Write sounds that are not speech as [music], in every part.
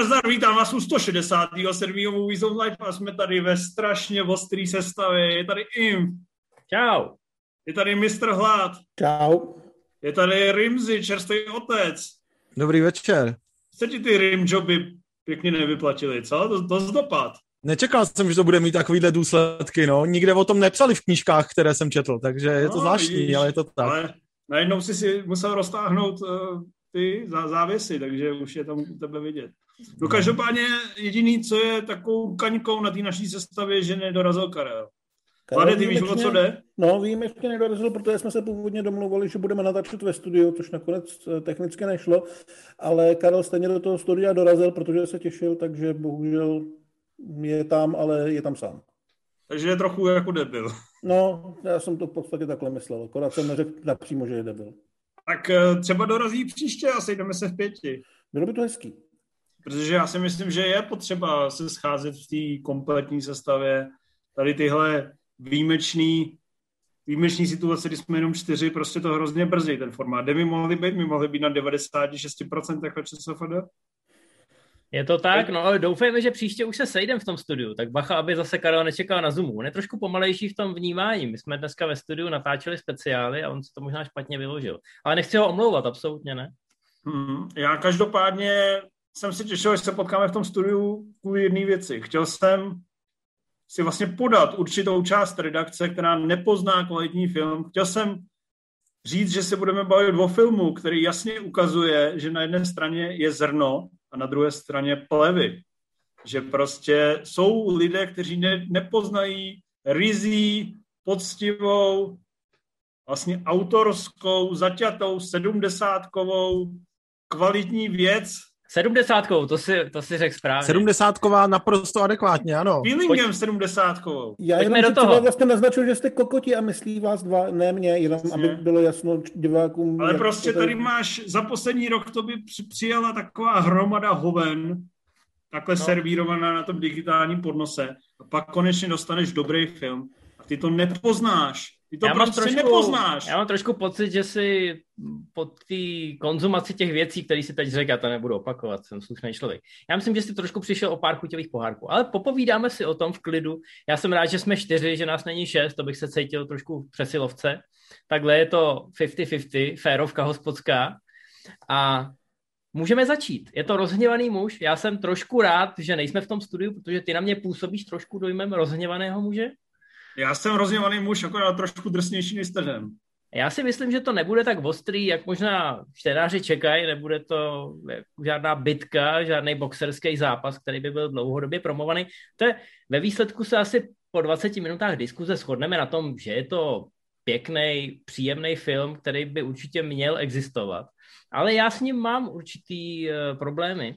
Zdar, zdar, vítám vás u 167. Movies of Life a jsme tady ve strašně ostrý sestavě. Je tady Im. Čau. Je tady Mr. Hlad. Čau. Je tady Rimzy, čerstvý otec. Dobrý večer. Se ti ty rim joby pěkně nevyplatili, co? To, to zdopad. Nečekal jsem, že to bude mít takovýhle důsledky, no. Nikde o tom nepsali v knížkách, které jsem četl, takže je to no, zvláštní, vidíš, ale je to tak. Ale najednou si si musel roztáhnout uh, ty závěsy, takže už je tam u tebe vidět. No každopádně jediný, co je takovou kaňkou na té naší sestavě, že nedorazil Karel. Karel ty víš, o co jde? No, vím, ještě nedorazil, protože jsme se původně domluvili, že budeme natáčet ve studiu, což nakonec eh, technicky nešlo, ale Karel stejně do toho studia dorazil, protože se těšil, takže bohužel je tam, ale je tam sám. Takže je trochu jako debil. No, já jsem to v podstatě takhle myslel, akorát jsem neřekl napřímo, že je debil. Tak eh, třeba dorazí příště a sejdeme se v pěti. Bylo by to hezký. Protože já si myslím, že je potřeba se scházet v té kompletní sestavě. Tady tyhle výjimečný, výjimečný situace, kdy jsme jenom čtyři, prostě to hrozně brzy, ten formát. Kde my mohli být? My mohli být na 96% jako ČSFD? Je to tak, no ale doufejme, že příště už se sejdem v tom studiu, tak bacha, aby zase Karel nečekal na Zoomu. On je trošku pomalejší v tom vnímání. My jsme dneska ve studiu natáčeli speciály a on se to možná špatně vyložil. Ale nechci ho omlouvat, absolutně ne. Hmm, já každopádně jsem si těšil, že se potkáme v tom studiu kvůli jedné věci. Chtěl jsem si vlastně podat určitou část redakce, která nepozná kvalitní film. Chtěl jsem říct, že se budeme bavit o filmu, který jasně ukazuje, že na jedné straně je zrno a na druhé straně plevy. Že prostě jsou lidé, kteří ne, nepoznají rizí, poctivou, vlastně autorskou, zaťatou, sedmdesátkovou kvalitní věc, Sedmdesátkou, to si, to si řekl správně. Sedmdesátková naprosto adekvátně, ano. Feelingem sedmdesátkovou. Já Pojďme jenom do toho. vlastně naznačil, že jste kokoti a myslí vás dva, ne mě, jenom Přesně. aby bylo jasno divákům. Ale prostě tady máš, za poslední rok to by přijala taková hromada hoven, takhle no. servírovaná na tom digitálním podnose a pak konečně dostaneš dobrý film a ty to nepoznáš. Ty to já prostě trošku, nepoznáš. Já mám trošku pocit, že si po té konzumaci těch věcí, které si teď řekl, já to nebudu opakovat, jsem slušný člověk. Já myslím, že jsi trošku přišel o pár chuťových pohárků, ale popovídáme si o tom v klidu. Já jsem rád, že jsme čtyři, že nás není šest, to bych se cítil trošku přesilovce. Takhle je to 50-50, férovka hospodská. A Můžeme začít. Je to rozhněvaný muž. Já jsem trošku rád, že nejsme v tom studiu, protože ty na mě působíš trošku dojmem rozhněvaného muže. Já jsem rozněvaný muž, akorát trošku drsnější než Stržem. Já si myslím, že to nebude tak ostrý, jak možná čtenáři čekají, nebude to žádná bitka, žádný boxerský zápas, který by byl dlouhodobě promovaný. To je, ve výsledku se asi po 20 minutách diskuze shodneme na tom, že je to pěkný, příjemný film, který by určitě měl existovat. Ale já s ním mám určitý uh, problémy.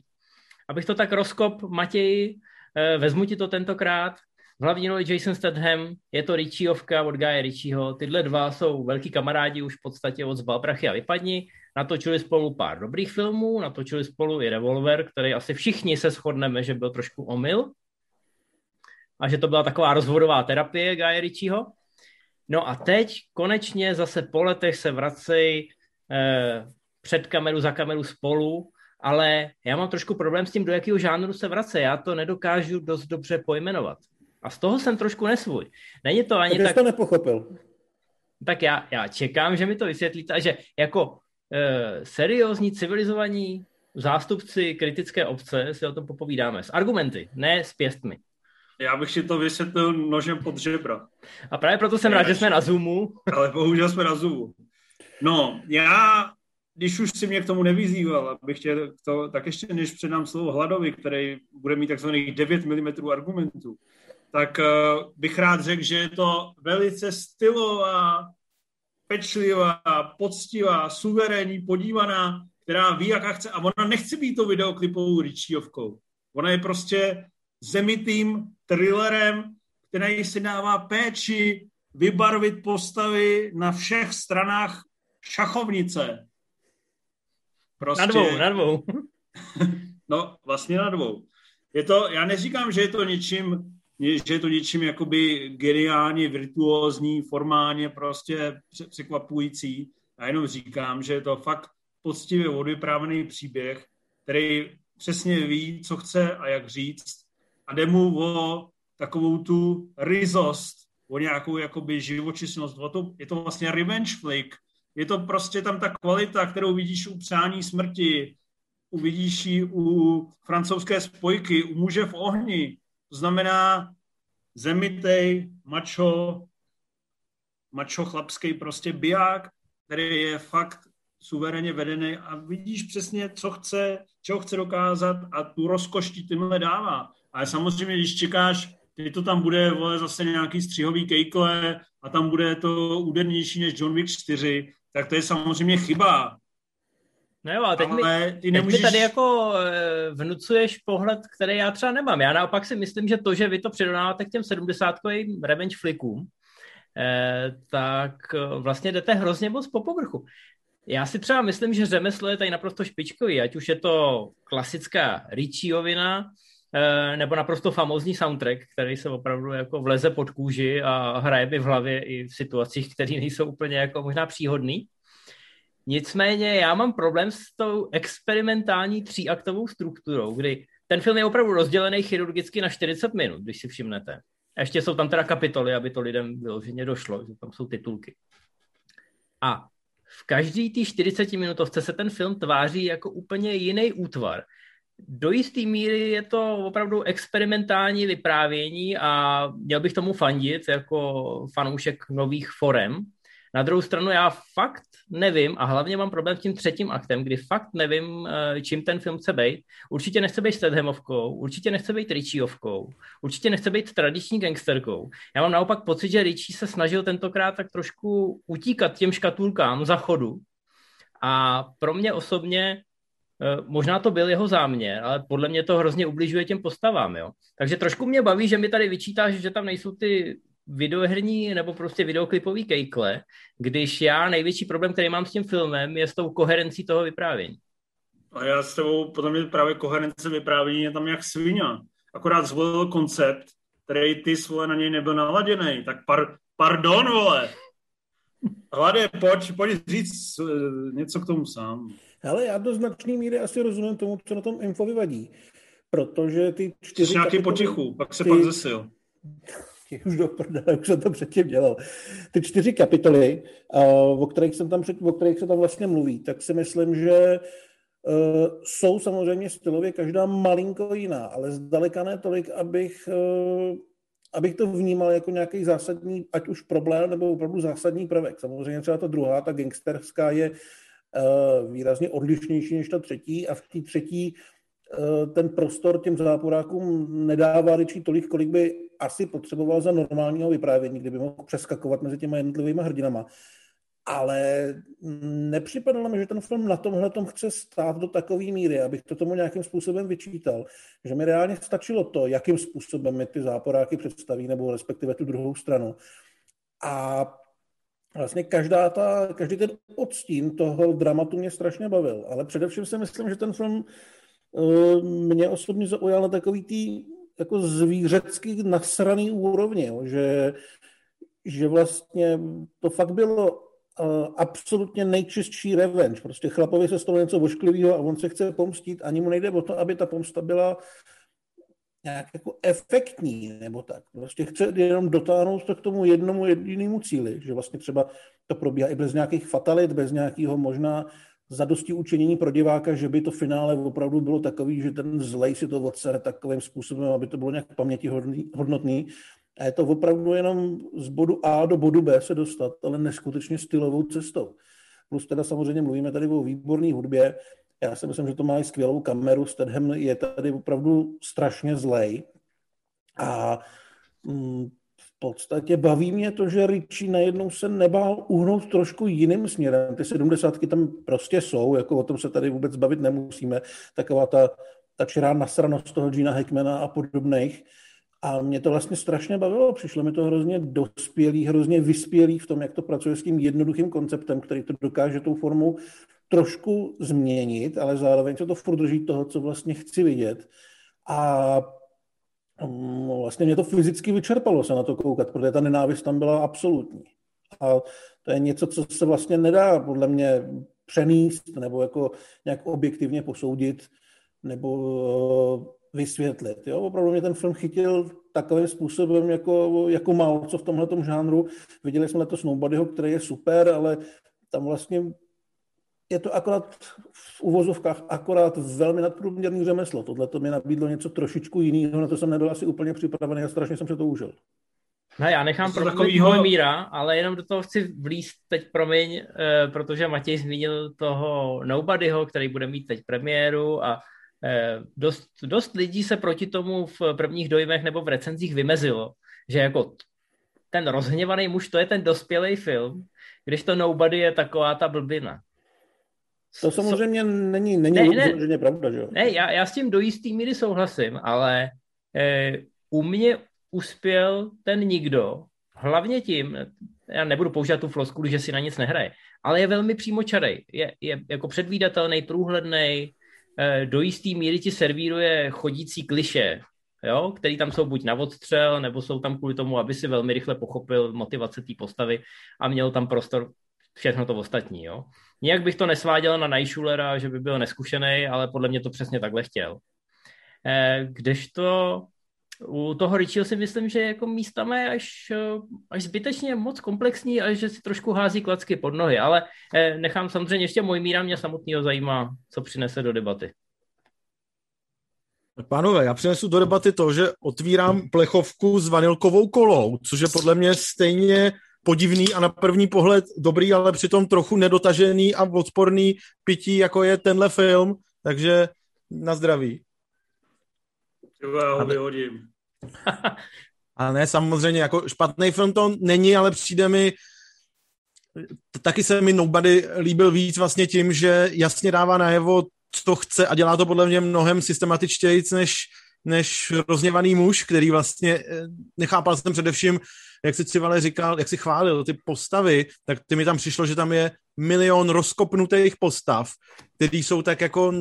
Abych to tak rozkop, Matěj, uh, vezmu ti to tentokrát. V hlavní roli Jason Statham, je to Richieovka od Guy Richieho. Tyhle dva jsou velký kamarádi už v podstatě od Zbal prachy a vypadni. Natočili spolu pár dobrých filmů, natočili spolu i Revolver, který asi všichni se shodneme, že byl trošku omyl. A že to byla taková rozvodová terapie Guy Richieho. No a teď konečně zase po letech se vracejí eh, před kameru, za kameru spolu, ale já mám trošku problém s tím, do jakého žánru se vrace. Já to nedokážu dost dobře pojmenovat. A z toho jsem trošku nesvůj. Není to ani tak... tak... to nepochopil. Tak já, já čekám, že mi to vysvětlíte, že jako e, seriózní, civilizovaní zástupci kritické obce si o tom popovídáme. S argumenty, ne s pěstmi. Já bych si to vysvětlil nožem pod žebra. A právě proto jsem rád, že jsme na Zoomu. [laughs] Ale bohužel jsme na Zoomu. No, já, když už si mě k tomu nevyzýval, abych chtěl to, tak ještě než předám slovo Hladovi, který bude mít takzvaných 9 mm argumentů, tak uh, bych rád řekl, že je to velice stylová, pečlivá, poctivá, suverénní, podívaná, která ví, jaká chce. A ona nechce být to videoklipovou Richiovkou. Ona je prostě zemitým thrillerem, který si dává péči vybarvit postavy na všech stranách šachovnice. Prostě... Na dvou, na dvou. [laughs] no, vlastně na dvou. Je to, já neříkám, že je to něčím že je to něčím jakoby geniálně, virtuózní, formálně prostě překvapující. A jenom říkám, že je to fakt poctivě odvyprávený příběh, který přesně ví, co chce a jak říct a jde mu o takovou tu ryzost, o nějakou jakoby živočišnost, o to, je to vlastně revenge flick, je to prostě tam ta kvalita, kterou vidíš u přání smrti, uvidíš ji u francouzské spojky, u muže v ohni. To znamená zemitej, mačo, mačo chlapský prostě biják, který je fakt suverénně vedený a vidíš přesně, co chce, čeho chce dokázat a tu rozkoš ti tímhle dává. Ale samozřejmě, když čekáš, ty to tam bude vole, zase nějaký střihový kejkle a tam bude to údernější než John Wick 4, tak to je samozřejmě chyba. No jo, a teď, ale mi, ty nemůžeš... teď mi tady jako eh, vnucuješ pohled, který já třeba nemám. Já naopak si myslím, že to, že vy to přirovnáváte k těm 70 revenge flickům, eh, tak eh, vlastně jdete hrozně moc po povrchu. Já si třeba myslím, že řemeslo je tady naprosto špičkový, ať už je to klasická Richiovina, eh, nebo naprosto famózní soundtrack, který se opravdu jako vleze pod kůži a hraje by v hlavě i v situacích, které nejsou úplně jako možná příhodný. Nicméně já mám problém s tou experimentální tříaktovou strukturou, kdy ten film je opravdu rozdělený chirurgicky na 40 minut, když si všimnete. A ještě jsou tam teda kapitoly, aby to lidem vyloženě došlo, že tam jsou titulky. A v každý té 40 minutovce se ten film tváří jako úplně jiný útvar. Do jisté míry je to opravdu experimentální vyprávění a měl bych tomu fandit jako fanoušek nových forem, na druhou stranu já fakt nevím a hlavně mám problém s tím třetím aktem, kdy fakt nevím, eh, čím ten film chce být. Určitě nechce být Stedhamovkou, určitě nechce být Richiovkou, určitě nechce být tradiční gangsterkou. Já mám naopak pocit, že Richie se snažil tentokrát tak trošku utíkat těm škatulkám za chodu a pro mě osobně eh, Možná to byl jeho záměr, ale podle mě to hrozně ubližuje těm postavám. Jo? Takže trošku mě baví, že mi tady vyčítáš, že tam nejsou ty videoherní nebo prostě videoklipový kejkle, když já největší problém, který mám s tím filmem, je s tou koherencí toho vyprávění. A já s tebou potom je právě koherence vyprávění je tam jak svině. Akorát zvolil koncept, který ty svole na něj nebyl naladěný. Tak par, pardon, vole. Hlade, pojď, pojď říct eh, něco k tomu sám. Ale já do značné míry asi rozumím tomu, co na tom info vyvadí. Protože ty čtyři... Jsi nějaký kapitoly, potichu, pak se ty... pak zesil už do prdele, už jsem to předtím dělal. Ty čtyři kapitoly, o kterých, jsem tam, o kterých se tam vlastně mluví, tak si myslím, že Uh, jsou samozřejmě stylově každá malinko jiná, ale zdaleka ne tolik, abych, uh, abych to vnímal jako nějaký zásadní, ať už problém, nebo opravdu zásadní prvek. Samozřejmě třeba ta druhá, ta gangsterská, je uh, výrazně odlišnější než ta třetí a v té třetí ten prostor těm záporákům nedává ryčí tolik, kolik by asi potřeboval za normálního vyprávění, kdyby mohl přeskakovat mezi těma jednotlivými hrdinama. Ale nepřipadalo mi, že ten film na tomhle tom chce stát do takové míry, abych to tomu nějakým způsobem vyčítal, že mi reálně stačilo to, jakým způsobem mi ty záporáky představí, nebo respektive tu druhou stranu. A vlastně každá ta, každý ten odstín toho dramatu mě strašně bavil, ale především si myslím, že ten film Eh, mě osobně zaujal na takový tý jako zvířecký nasraný úrovni, jo, že, že vlastně to fakt bylo uh, absolutně nejčistší revenge. Prostě chlapovi se stalo něco vošklivého a on se chce pomstit, ani mu nejde o to, aby ta pomsta byla nějak jako efektní nebo tak. Prostě chce jenom dotáhnout to k tomu jednomu jedinému cíli, že vlastně třeba to probíhá i bez nějakých fatalit, bez nějakého možná zadosti učinění pro diváka, že by to finále opravdu bylo takový, že ten zlej si to odsere takovým způsobem, aby to bylo nějak paměti hodnotný. A je to opravdu jenom z bodu A do bodu B se dostat, ale neskutečně stylovou cestou. Plus teda samozřejmě mluvíme tady o výborné hudbě. Já si myslím, že to má i skvělou kameru. Stedham je tady opravdu strašně zlej. A mm, podstatě baví mě to, že Richie najednou se nebál uhnout trošku jiným směrem. Ty sedmdesátky tam prostě jsou, jako o tom se tady vůbec bavit nemusíme. Taková ta, ta čirá nasranost toho Gina Hackmana a podobných. A mě to vlastně strašně bavilo. Přišlo mi to hrozně dospělý, hrozně vyspělý v tom, jak to pracuje s tím jednoduchým konceptem, který to dokáže tou formou trošku změnit, ale zároveň se to furt drží toho, co vlastně chci vidět. A No, vlastně mě to fyzicky vyčerpalo se na to koukat, protože ta nenávist tam byla absolutní. A to je něco, co se vlastně nedá podle mě přenést nebo jako nějak objektivně posoudit nebo vysvětlit. Jo? Opravdu mě ten film chytil takovým způsobem jako, jako málo co v tomhle žánru. Viděli jsme letos Nobodyho, který je super, ale tam vlastně je to akorát v uvozovkách akorát velmi nadprůměrný řemeslo. Tohle to mi nabídlo něco trošičku jiného, na to jsem nebyl asi úplně připravený a strašně jsem se to užil. No já nechám pro takovýho... míra, ale jenom do toho chci vlíst teď, promiň, eh, protože Matěj zmínil toho Nobodyho, který bude mít teď premiéru a eh, dost, dost lidí se proti tomu v prvních dojmech nebo v recenzích vymezilo, že jako ten rozhněvaný muž, to je ten dospělý film, když to Nobody je taková ta blbina. To samozřejmě není, není ne, ne, pravda, že jo? Ne, já, já s tím do jistý míry souhlasím, ale eh, u mě uspěl ten nikdo, hlavně tím, já nebudu používat tu floskulu, že si na nic nehraje, ale je velmi přímočarej, je, je jako předvídatelný, průhledný, eh, do jistý míry ti servíruje chodící kliše, jo, který tam jsou buď na odstřel, nebo jsou tam kvůli tomu, aby si velmi rychle pochopil motivace té postavy a měl tam prostor všechno to ostatní. Jo. Nijak bych to nesváděl na Najšulera, že by byl neskušený, ale podle mě to přesně takhle chtěl. Eh, kdežto u toho Richieho si myslím, že jako místama je až, až zbytečně moc komplexní a že si trošku hází klacky pod nohy, ale eh, nechám samozřejmě ještě můj míra, mě samotného zajímá, co přinese do debaty. Pánové, já přinesu do debaty to, že otvírám plechovku s vanilkovou kolou, což je podle mě stejně podivný a na první pohled dobrý, ale přitom trochu nedotažený a odporný pití, jako je tenhle film, takže na zdraví. Já ho vyhodím. [laughs] a ne, samozřejmě, jako špatný film to není, ale přijde mi, taky se mi Nobody líbil víc vlastně tím, že jasně dává najevo, co chce a dělá to podle mě mnohem systematičtěji, než, než rozněvaný muž, který vlastně eh, nechápal jsem především, jak si Civale říkal, jak si chválil ty postavy, tak ty mi tam přišlo, že tam je milion rozkopnutých postav, který jsou tak jako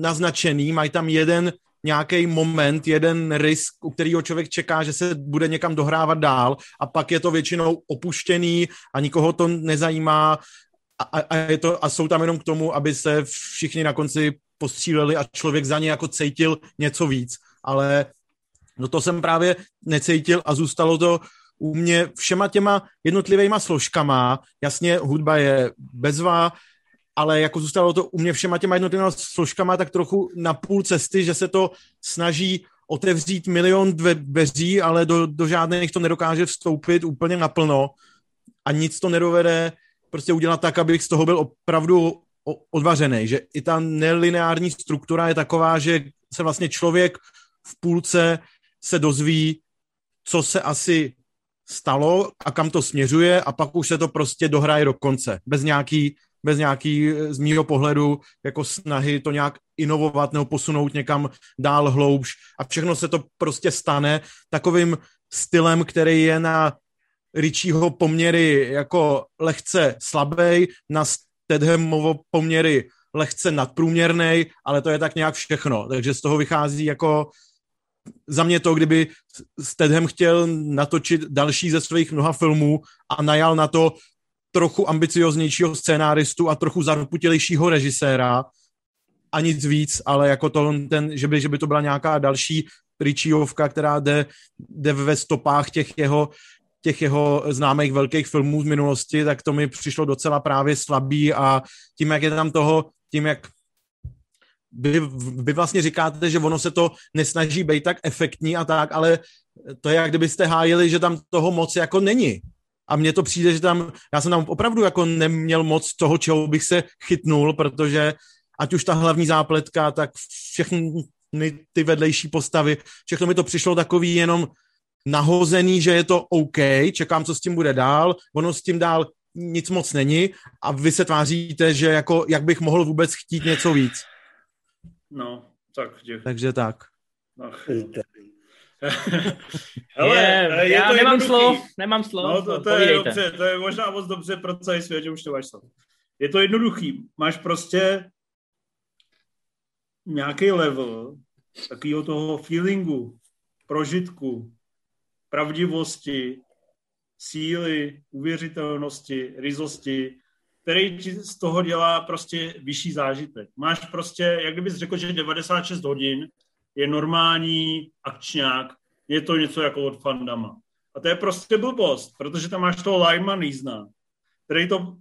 naznačený, mají tam jeden nějaký moment, jeden risk, u kterého člověk čeká, že se bude někam dohrávat dál a pak je to většinou opuštěný a nikoho to nezajímá a, a, je to, a jsou tam jenom k tomu, aby se všichni na konci postříleli a člověk za ně jako cítil něco víc. Ale no to jsem právě necítil a zůstalo to u mě všema těma jednotlivýma složkama. Jasně, hudba je bezvá, ale jako zůstalo to u mě všema těma jednotlivými složkama tak trochu na půl cesty, že se to snaží otevřít milion dveří, ale do, do žádných to nedokáže vstoupit úplně naplno a nic to nedovede prostě udělat tak, abych z toho byl opravdu odvařený, že i ta nelineární struktura je taková, že se vlastně člověk v půlce se dozví, co se asi stalo a kam to směřuje a pak už se to prostě dohraje do konce, bez nějaký bez nějaký z mýho pohledu jako snahy to nějak inovovat nebo posunout někam dál hloubš a všechno se to prostě stane takovým stylem, který je na Richieho poměry jako lehce slabý, na Stedhamovo poměry lehce nadprůměrný, ale to je tak nějak všechno. Takže z toho vychází jako za mě to, kdyby Stedham chtěl natočit další ze svých mnoha filmů a najal na to trochu ambicioznějšího scénáristu a trochu zaruputělejšího režiséra. A nic víc, ale jako to, ten, že, by, že by to byla nějaká další Richiovka, která jde, jde ve stopách těch jeho, těch jeho známých velkých filmů z minulosti, tak to mi přišlo docela právě slabý a tím, jak je tam toho, tím, jak vy, vy vlastně říkáte, že ono se to nesnaží být tak efektní a tak, ale to je, jak kdybyste hájili, že tam toho moc jako není a mně to přijde, že tam, já jsem tam opravdu jako neměl moc toho, čeho bych se chytnul, protože ať už ta hlavní zápletka, tak všechny ty vedlejší postavy, všechno mi to přišlo takový jenom nahozený, že je to OK, čekám, co s tím bude dál, ono s tím dál nic moc není a vy se tváříte, že jako, jak bych mohl vůbec chtít něco víc. No, tak děkuji. Takže tak. Ach, [laughs] Hele, je, je já to nemám slov, nemám slov. No, to, to je dobře, to je možná moc dobře pro celý svět, že už to máš slov. Je to jednoduchý. Máš prostě nějaký level takového toho feelingu, prožitku, pravdivosti, síly, uvěřitelnosti, ryzosti, který ti z toho dělá prostě vyšší zážitek. Máš prostě, jak kdybys řekl, že 96 hodin je normální akčňák, je to něco jako od Fandama. A to je prostě blbost, protože tam máš toho Lima Nýzna, který to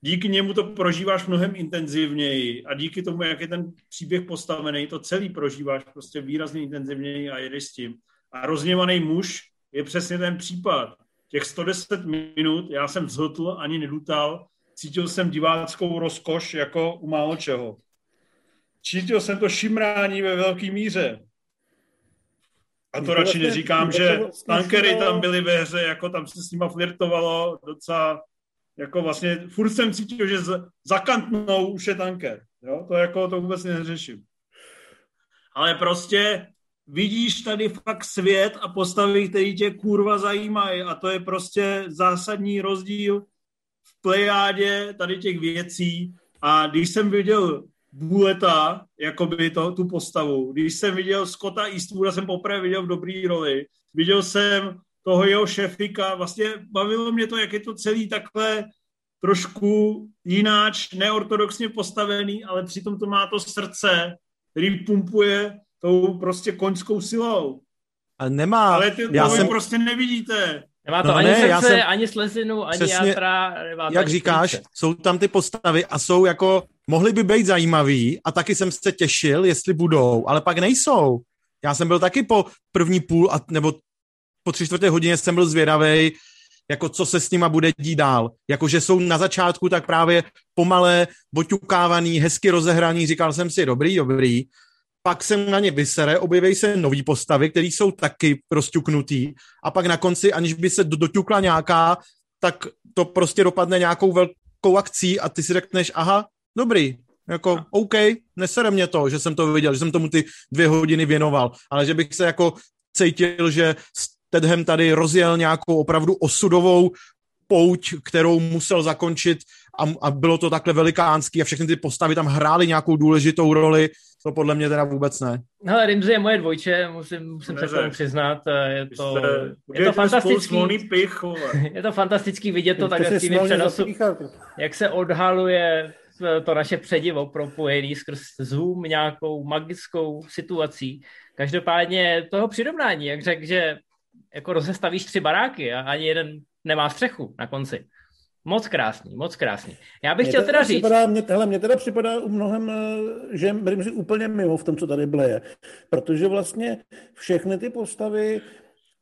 díky němu to prožíváš mnohem intenzivněji a díky tomu, jak je ten příběh postavený, to celý prožíváš prostě výrazně intenzivněji a jedeš s tím. A rozněvaný muž je přesně ten případ. Těch 110 minut já jsem vzhotl, ani nedutal, cítil jsem diváckou rozkoš jako u málo čeho. Cítil jsem to šimrání ve velké míře. A to radši neříkám, že tankery tam byly ve hře, jako tam se s nima flirtovalo docela, jako vlastně, furt jsem cítil, že za kantnou už je tanker. Jo? To jako to vůbec neřeším. Ale prostě vidíš tady fakt svět a postavy, který tě kurva zajímají a to je prostě zásadní rozdíl plejádě tady těch věcí a když jsem viděl Buleta, jakoby to, tu postavu. Když jsem viděl Scotta Eastwooda, jsem poprvé viděl v dobrý roli. Viděl jsem toho jeho šefika, vlastně bavilo mě to, jak je to celý takhle trošku jináč, neortodoxně postavený, ale přitom to má to srdce, který pumpuje tou prostě koňskou silou. A nemá. Ale ty já jsem... prostě nevidíte. Nemá to no ani ne, srdce, jsem... ani slezinu, ani Přesně, játra. Jak říkáš, srdce. jsou tam ty postavy a jsou jako mohly by být zajímavý a taky jsem se těšil, jestli budou, ale pak nejsou. Já jsem byl taky po první půl, a, nebo po tři čtvrté hodině jsem byl zvědavý, jako co se s nima bude dít dál. Jako, že jsou na začátku tak právě pomalé, boťukávaný, hezky rozehraný, říkal jsem si, dobrý, dobrý. Pak jsem na ně vysere, objeví se nový postavy, které jsou taky rozťuknutý a pak na konci, aniž by se doťukla nějaká, tak to prostě dopadne nějakou velkou akcí a ty si řekneš, aha, dobrý, jako no. OK, nesere mě to, že jsem to viděl, že jsem tomu ty dvě hodiny věnoval, ale že bych se jako cítil, že Tedhem tady rozjel nějakou opravdu osudovou pouť, kterou musel zakončit a, a bylo to takhle velikánský a všechny ty postavy tam hrály nějakou důležitou roli, to podle mě teda vůbec ne. No, Rimzy je moje dvojče, musím, musím se tomu přiznat. Je to, je to fantastický. Pich, [laughs] je to fantastický vidět to takhle s tím přenosu, jak se odhaluje to naše předivo propojený skrz Zoom nějakou magickou situací. Každopádně toho přirovnání, jak řekl, že jako rozestavíš tři baráky a ani jeden nemá střechu na konci. Moc krásný, moc krásný. Já bych mě chtěl teda říct... Připadá, mě, hele, mě teda připadá u mnohem, eh, že si úplně mimo v tom, co tady bleje. Protože vlastně všechny ty postavy,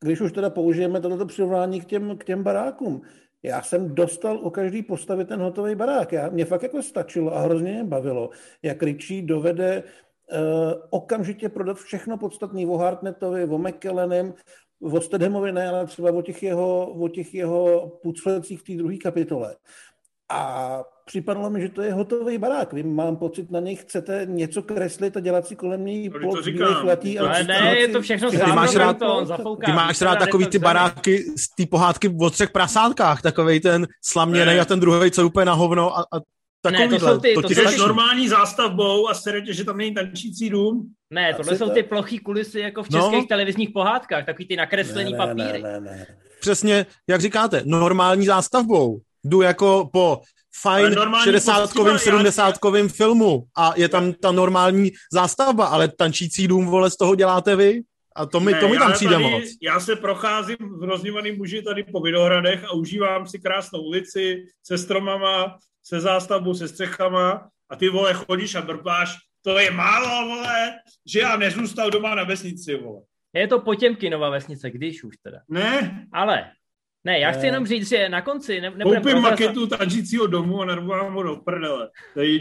když už teda použijeme toto přirovnání k těm, k těm barákům, já jsem dostal o každý postavit ten hotový barák. Já, mě fakt jako stačilo a hrozně mě bavilo, jak Richie dovede uh, okamžitě prodat všechno podstatné o Hartnetovi, o McKellenem, o Stedhamovi ne, ale třeba o těch jeho, o těch jeho puclecích v té druhé kapitole. A připadalo mi, že to je hotový barák. Vy mám pocit, na něj chcete něco kreslit a dělat si kolem něj plot bílých letí. Ale ne, je to všechno ty máš rád, to, ty máš rád takový ty baráky z té pohádky o třech prasátkách, takový ten slaměný a ten druhý, co úplně na hovno a, a Takový ne, to jsou ty, to, to jsou normální zástavbou a serete, že tam není tančící dům. Ne, tohle jsou ty plochý kulisy jako v no. českých no. televizních pohádkách, takový ty nakreslený ne, ne, papíry. Ne, ne, ne. Přesně, jak říkáte, normální zástavbou. Jdu jako po fajn 60-kovým, 70-kovým filmu a je tam ta normální zástavba, ale tančící dům, vole, z toho děláte vy? A to mi, ne, to mi tam přijde tady, moc. Já se procházím v rozněvaným muži tady po Vinohradech a užívám si krásnou ulici se stromama, se zástavbou, se střechama a ty, vole, chodíš a brbáš, to je málo, vole, že já nezůstal doma na vesnici, vole. Je to Potěmkinova vesnice, když už teda. Ne. Ale ne, já chci jenom říct, že na konci ne, nebudeme Koupím prozrazovat... maketu tančícího domu a narvám ho do prdele. To je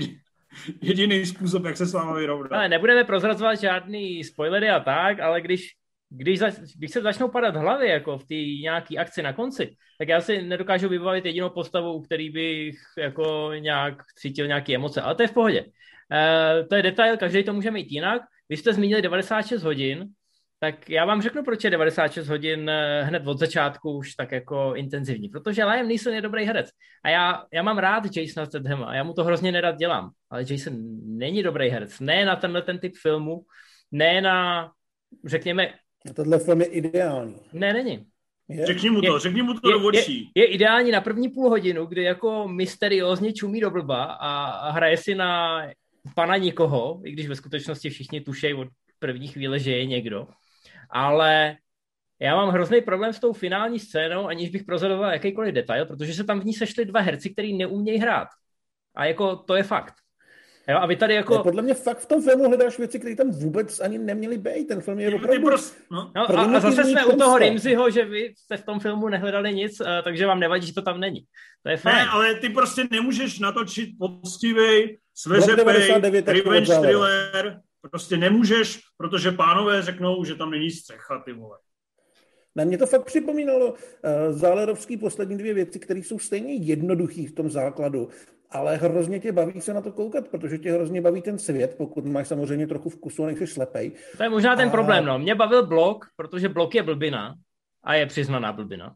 jediný způsob, jak se s váma vyrovnat. Ale nebudeme prozrazovat žádný spoilery a tak, ale když, když, za, když se začnou padat hlavy jako v té nějaké akci na konci, tak já si nedokážu vybavit jedinou postavu, u který bych jako nějak cítil nějaké emoce, ale to je v pohodě. Uh, to je detail, každý to může mít jinak. Vy jste zmínili 96 hodin, tak já vám řeknu, proč je 96 hodin eh, hned od začátku už tak jako intenzivní. Protože Liam Neeson je dobrý herec. A já, já mám rád Jasona Stathama, já mu to hrozně nerad dělám. Ale Jason není dobrý herec. Ne na tenhle ten typ filmu, ne na, řekněme... A tohle film je ideální. Ne, není. Je? Řekni mu to, je, řekni mu to je, do očí. Je, je ideální na první půl hodinu, kdy jako mysteriózně čumí do blba a, a hraje si na pana nikoho, i když ve skutečnosti všichni tušejí od první chvíle, že je někdo. Ale já mám hrozný problém s tou finální scénou, aniž bych prozradoval jakýkoliv detail, protože se tam v ní sešli dva herci, kteří neumějí hrát. A jako to je fakt. Jo, a vy tady jako... Ne, podle mě fakt v tom filmu hledáš věci, které tam vůbec ani neměly být. Ten film je opravdu... Prost, no. No, a, a zase jsme u toho Rimziho, že vy jste v tom filmu nehledali nic, uh, takže vám nevadí, že to tam není. To je fajn. Ne, ale ty prostě nemůžeš natočit poctivý, sveřepej, revenge thriller. Prostě nemůžeš, protože pánové řeknou, že tam není střecha, ty vole. Na mě to fakt připomínalo uh, Zálerovský poslední dvě věci, které jsou stejně jednoduché v tom základu, ale hrozně tě baví se na to koukat, protože tě hrozně baví ten svět, pokud máš samozřejmě trochu vkusu a nejsi slepej. To je možná ten a... problém, no. Mě bavil blok, protože blok je blbina a je přiznaná blbina.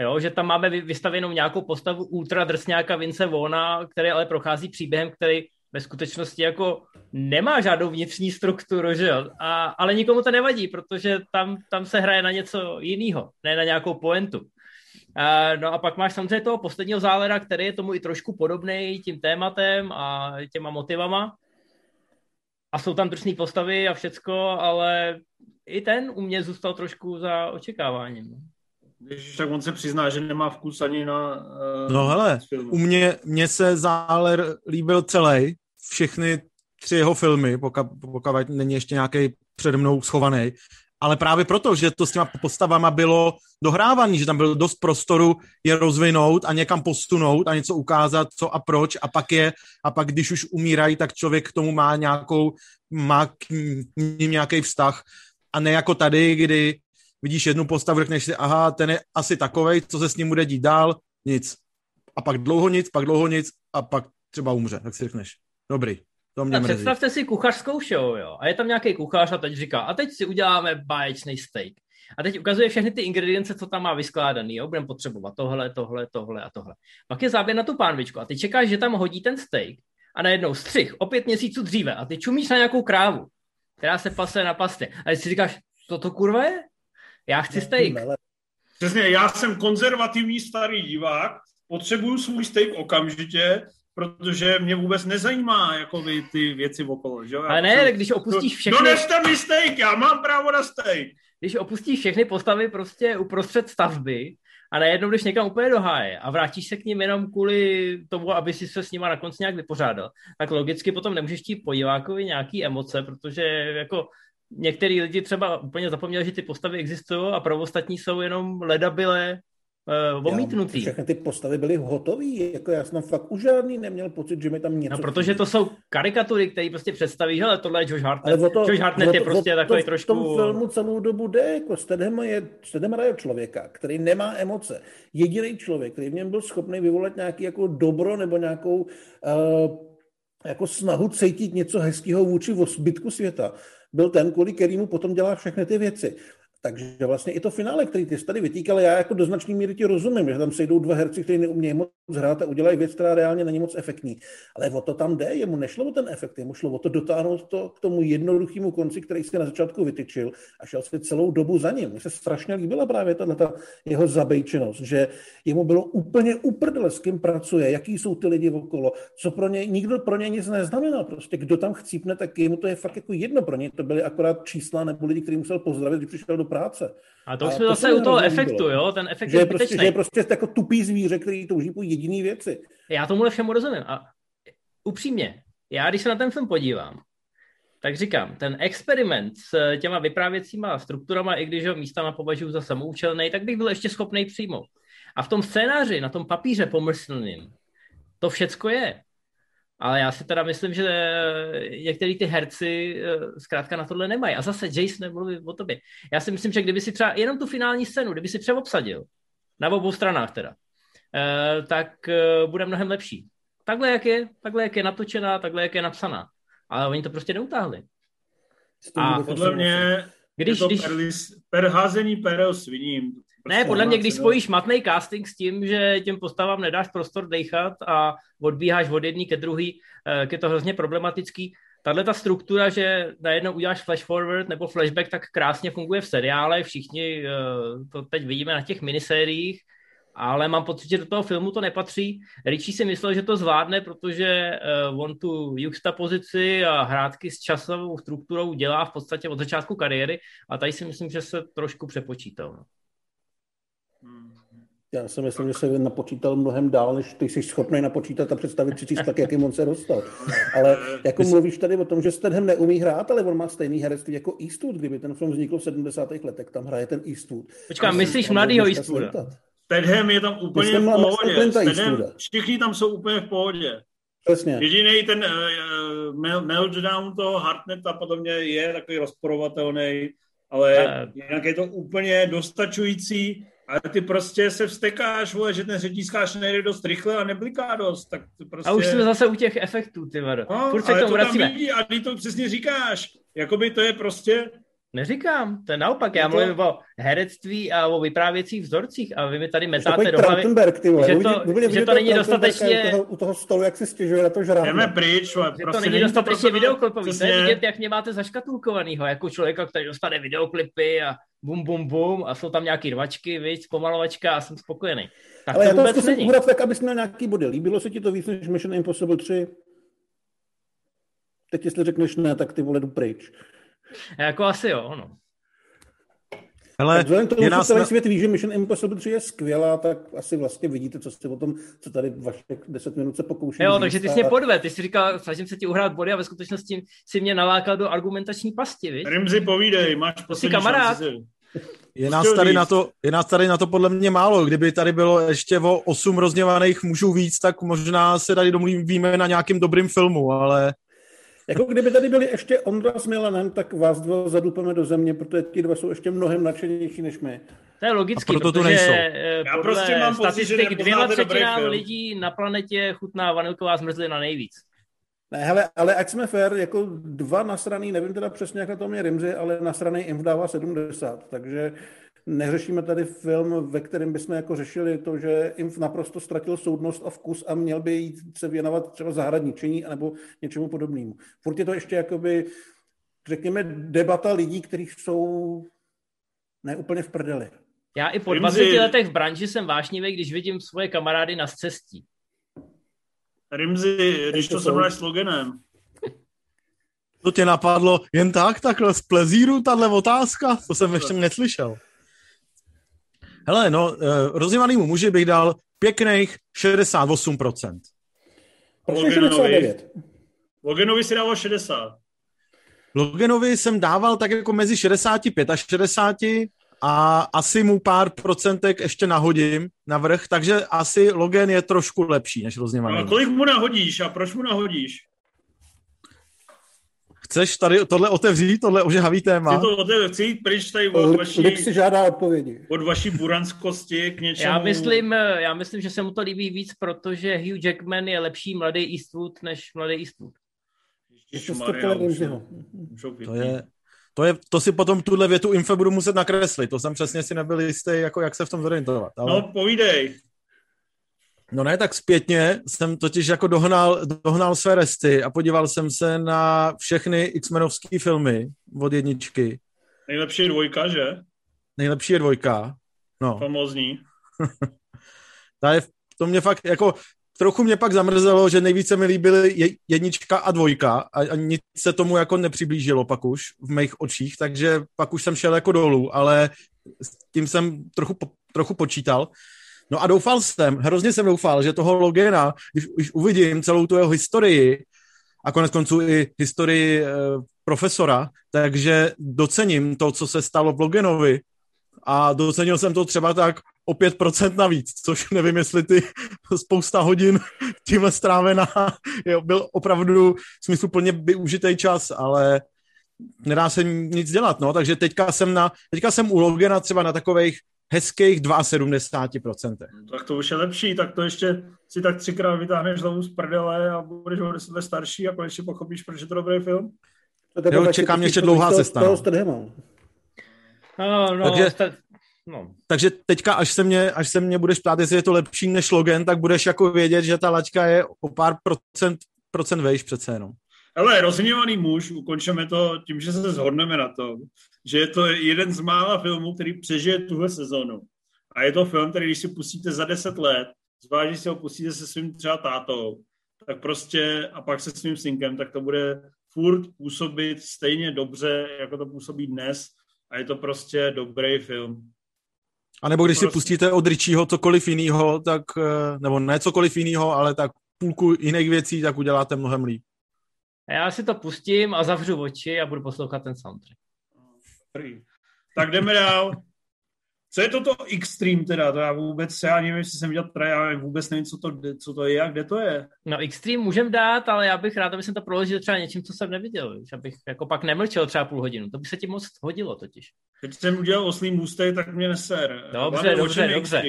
Jo, že tam máme vystavenou nějakou postavu ultra drsňáka Vince Vona, který ale prochází příběhem, který ve skutečnosti jako nemá žádnou vnitřní strukturu, že jo? A, ale nikomu to nevadí, protože tam, tam se hraje na něco jiného, ne na nějakou poentu. A, no a pak máš samozřejmě toho posledního zálera, který je tomu i trošku podobný tím tématem a těma motivama. A jsou tam drsné postavy a všecko, ale i ten u mě zůstal trošku za očekáváním. Když tak on se přizná, že nemá vkus ani na uh, No hele, u mě, mě se Záler líbil celý, všechny tři jeho filmy, pokud, pokud není ještě nějaký přede mnou schovaný, ale právě proto, že to s těma postavama bylo dohrávaný, že tam byl dost prostoru je rozvinout a někam posunout a něco ukázat, co a proč a pak je, a pak když už umírají, tak člověk k tomu má nějakou, má k ním nějaký vztah a ne jako tady, kdy vidíš jednu postavu, řekneš si, aha, ten je asi takovej, co se s ním bude dít dál, nic. A pak dlouho nic, pak dlouho nic a pak třeba umře, tak si řekneš, dobrý. To mě představte si kuchařskou show, jo, a je tam nějaký kuchař a teď říká, a teď si uděláme báječný steak. A teď ukazuje všechny ty ingredience, co tam má vyskládaný, jo, budeme potřebovat tohle, tohle, tohle a tohle. Pak je záběr na tu pánvičku a ty čekáš, že tam hodí ten steak a najednou střih o pět měsíců dříve a ty čumíš na nějakou krávu, která se pase na pastě. A ty si říkáš, co to kurva je? Já chci steak. Přesně, já jsem konzervativní starý divák, potřebuju svůj steak okamžitě, protože mě vůbec nezajímá jako vy ty věci okolo. Že? Ale ne, když opustíš všechny... Doneste mi steak, já mám právo na steak. Když opustíš všechny postavy prostě uprostřed stavby a najednou jdeš někam úplně do háje a vrátíš se k ním jenom kvůli tomu, aby si se s nima na konci nějak vypořádal, tak logicky potom nemůžeš tí podivákovi nějaký emoce, protože jako některý lidi třeba úplně zapomněli, že ty postavy existují a pro ostatní jsou jenom ledabilé uh, omítnutý. všechny ty postavy byly hotové, jako já jsem fakt už žádný neměl pocit, že mi tam něco... No, protože to jsou karikatury, které prostě představí, že tohle je Josh Hartnett. Ale to, Josh Hartnett to, je prostě to, takový to, trošku... V tom filmu celou dobu jde, jako Stedham je, Stedham hraje člověka, který nemá emoce. Jediný člověk, který v něm byl schopný vyvolat nějaký jako dobro nebo nějakou uh, jako snahu cítit něco hezkého vůči zbytku světa, byl ten, kvůli kterýmu potom dělá všechny ty věci. Takže vlastně i to finále, který ty jsi tady vytýkal, já jako do značné míry ti rozumím, že tam sejdou dva herci, kteří neumějí moc hrát a udělají věc, která reálně není moc efektní. Ale o to tam jde, jemu nešlo o ten efekt, jemu šlo o to dotáhnout to k tomu jednoduchému konci, který si na začátku vytyčil a šel si celou dobu za ním. Mně se strašně líbila právě tato jeho zabejčenost, že jemu bylo úplně uprdele, s kým pracuje, jaký jsou ty lidi okolo, co pro ně, nikdo pro ně nic neznamená. Prostě kdo tam chcípne, tak jemu to je fakt jako jedno pro ně. To byly akorát čísla nebo lidi, který musel pozdravit, když přišel do práce. A to a jsme zase u toho efektu, bylo. jo? Ten efekt že je, prostě, že je prostě jako tupý zvíře, který touží po jediný věci. Já tomuhle všemu rozumím. A upřímně, já když se na ten film podívám, tak říkám, ten experiment s těma vyprávěcíma strukturama, i když ho místama považuji za samoučelný, tak bych byl ještě schopný přijmout. A v tom scénáři, na tom papíře pomyslným, to všecko je. Ale já si teda myslím, že některý ty herci eh, zkrátka na tohle nemají. A zase Jason nemluví o tobě. Já si myslím, že kdyby si třeba jenom tu finální scénu, kdyby si přeobsadil, na obou stranách teda, eh, tak eh, bude mnohem lepší. Takhle, jak je, takhle, jak je natočená, takhle, jak je napsaná. Ale oni to prostě neutáhli. A podle mě když, je to když... Perlis, per házení perel sviním. Ne, podle mě, když spojíš matný casting s tím, že těm postavám nedáš prostor dechat a odbíháš od jedný ke druhý, eh, je to hrozně problematický, tahle ta struktura, že najednou uděláš flash forward nebo flashback, tak krásně funguje v seriále, všichni uh, to teď vidíme na těch minisériích, ale mám pocit, že do toho filmu to nepatří. Richie si myslel, že to zvládne, protože uh, on tu juxtapozici a hrátky s časovou strukturou dělá v podstatě od začátku kariéry a tady si myslím, že se trošku přepočítal. No. Já si myslím, že se napočítal mnohem dál, než ty jsi schopný napočítat a představit si tak, jakým on se dostal. Ale jako mluvíš tady o tom, že Stedham neumí hrát, ale on má stejný herectví jako Eastwood, kdyby ten film vznikl v 70. letech, tam hraje ten Eastwood. Počkám, myslíš mladýho Eastwooda? Stedham je tam úplně v pohodě. Stedham, všichni tam jsou úplně v pohodě. Přesně. Jediný ten uh, meltdown toho Hartneta podle mě je takový rozporovatelný, ale uh, jinak je to úplně dostačující ale ty prostě se vstekáš, vole, že ten řetízkáš nejde dost rychle a nebliká dost. Tak to prostě... A už jsme zase u těch efektů, ty vado. No, Furt se k tomu to vracíme. tam vidí a ty to přesně říkáš. Jakoby to je prostě Neříkám, to je naopak, já mluvím to... o herectví a o vyprávěcích vzorcích a vy mi tady metáte do hlavy, že to, uvidí, že to není dostatečně... U toho, u toho stolu, jak si stěžuje na to žrát. Jdeme pryč, že to není dostatečně videoklipový. To je vidět, jak mě máte zaškatulkovanýho, jako člověka, který dostane videoklipy a bum, bum, bum a jsou tam nějaký rvačky, víc, pomalovačka a jsem spokojený. Tak Ale to já to vůbec není. Uhrát tak, abys měl nějaký body. Líbilo se ti to víc než Mission Impossible 3? Teď jestli řekneš ne, tak ty vole jdu pryč. Jako asi jo, no. Ale vzhledem tomu, že celý na... svět ví, že Mission Impossible 3 je skvělá, tak asi vlastně vidíte, co jste o tom, co tady vaše 10 minut se pokouší. Jo, takže ty jsi mě podve, ty jsi říkal, snažím se ti uhrát body a ve skutečnosti si mě nalákal do argumentační pasti, víš? Rimzi, povídej, máš poslední kamarád. Je nás, tady na to, je nás tady na to podle mě málo. Kdyby tady bylo ještě o osm rozněvaných mužů víc, tak možná se tady domluvíme na nějakým dobrým filmu, ale jako kdyby tady byli ještě Ondra s Milanem, tak vás dva zadupeme do země, protože ti dva jsou ještě mnohem nadšenější než my. To je logické, proto protože nejsou. Eh, Já prostě mám statistik pocit, dvěma třetinám lidí na planetě chutná vanilková zmrzlina nejvíc. Ne, hele, ale ať jsme fair, jako dva nasraný, nevím teda přesně, jak na tom je Rimzy, ale nasraný Inf dává 70, takže neřešíme tady film, ve kterém bychom jako řešili to, že Inf naprosto ztratil soudnost a vkus a měl by jít se věnovat třeba zahradničení nebo něčemu podobnému. Furt je to ještě jakoby, řekněme, debata lidí, kteří jsou neúplně v prdeli. Já i po 20 letech v branži jsem vášnivý, když vidím svoje kamarády na cestí. Rimzi, když to srovnáš s Loganem. To tě napadlo jen tak, takhle z plezíru, tahle otázka? To jsem ještě neslyšel. Hele, no, eh, rozjímanýmu muži bych dal pěkných 68%. Loganovi, Loganovi si dával 60. Loganovi jsem dával tak jako mezi 65 a 60 a asi mu pár procentek ještě nahodím na vrch, takže asi Logan je trošku lepší než rozněvaný. A kolik mu nahodíš a proč mu nahodíš? Chceš tady tohle otevřít, tohle ožehavý téma? Chci to otevřít, chci jít pryč tady od vaší... Lik si žádá odpovědi. Od vaší buranskosti k něčemu... Já myslím, já myslím, že se mu to líbí víc, protože Hugh Jackman je lepší mladý Eastwood než mladý Eastwood. To je, to, je, to si potom tuhle větu info budu muset nakreslit. To jsem přesně si nebyl jistý, jako jak se v tom zorientovat. Ale... No, povídej. No ne, tak zpětně jsem totiž jako dohnal, dohnal své resty a podíval jsem se na všechny X-menovské filmy od jedničky. Nejlepší je dvojka, že? Nejlepší je dvojka, no. [laughs] Famozní. to, je, to mě fakt, jako trochu mě pak zamrzelo, že nejvíce mi líbily jednička a dvojka a, a nic se tomu jako nepřiblížilo pak už v mých očích, takže pak už jsem šel jako dolů, ale s tím jsem trochu, trochu počítal. No a doufal jsem, hrozně jsem doufal, že toho Logena, když už uvidím celou tu jeho historii a konec konců i historii e, profesora, takže docením to, co se stalo v Logenovi. A docenil jsem to třeba tak o 5% navíc, což nevím, jestli ty [laughs] spousta hodin tímhle strávená [laughs] jo, byl opravdu smysluplně využitý čas, ale nedá se nic dělat, no, takže teďka jsem, na, teďka jsem u Logena třeba na takových hezkých 72%. Tak to už je lepší, tak to ještě si tak třikrát vytáhneš hlavu z prdele a budeš o deset let starší a konečně pochopíš, proč je to dobrý film. Jo, čekám ještě dlouhá cesta. No. No, no, takže, no. takže teďka, až se, mě, až se mě budeš ptát, jestli je to lepší než Logan, tak budeš jako vědět, že ta laťka je o pár procent, procent vejš přece jenom. Ale rozhněvaný muž, ukončeme to tím, že se shodneme na tom, že je to jeden z mála filmů, který přežije tuhle sezonu. A je to film, který když si pustíte za deset let, zvlášť když si ho pustíte se svým třeba tátou, tak prostě a pak se svým synkem, tak to bude furt působit stejně dobře, jako to působí dnes a je to prostě dobrý film. A nebo když prostě... si pustíte od Richieho cokoliv jiného, tak, eh, nebo ne cokoliv jiného, ale tak půlku jiných věcí, tak uděláte mnohem líp. Já si to pustím a zavřu oči a budu poslouchat ten soundtrack. Tak jdeme dál. Co je toto Extreme teda? To já vůbec, já nevím, jestli jsem viděl traj, já vůbec nevím, co to, co to je a kde to je. No Extreme můžem dát, ale já bych rád, aby jsem to proložil třeba něčím, co jsem neviděl, že abych jako pak nemlčel třeba půl hodinu. To by se ti moc hodilo totiž. Teď jsem udělal oslý můstek, tak mě neser. Dobře, Hlavně dobře, dobře.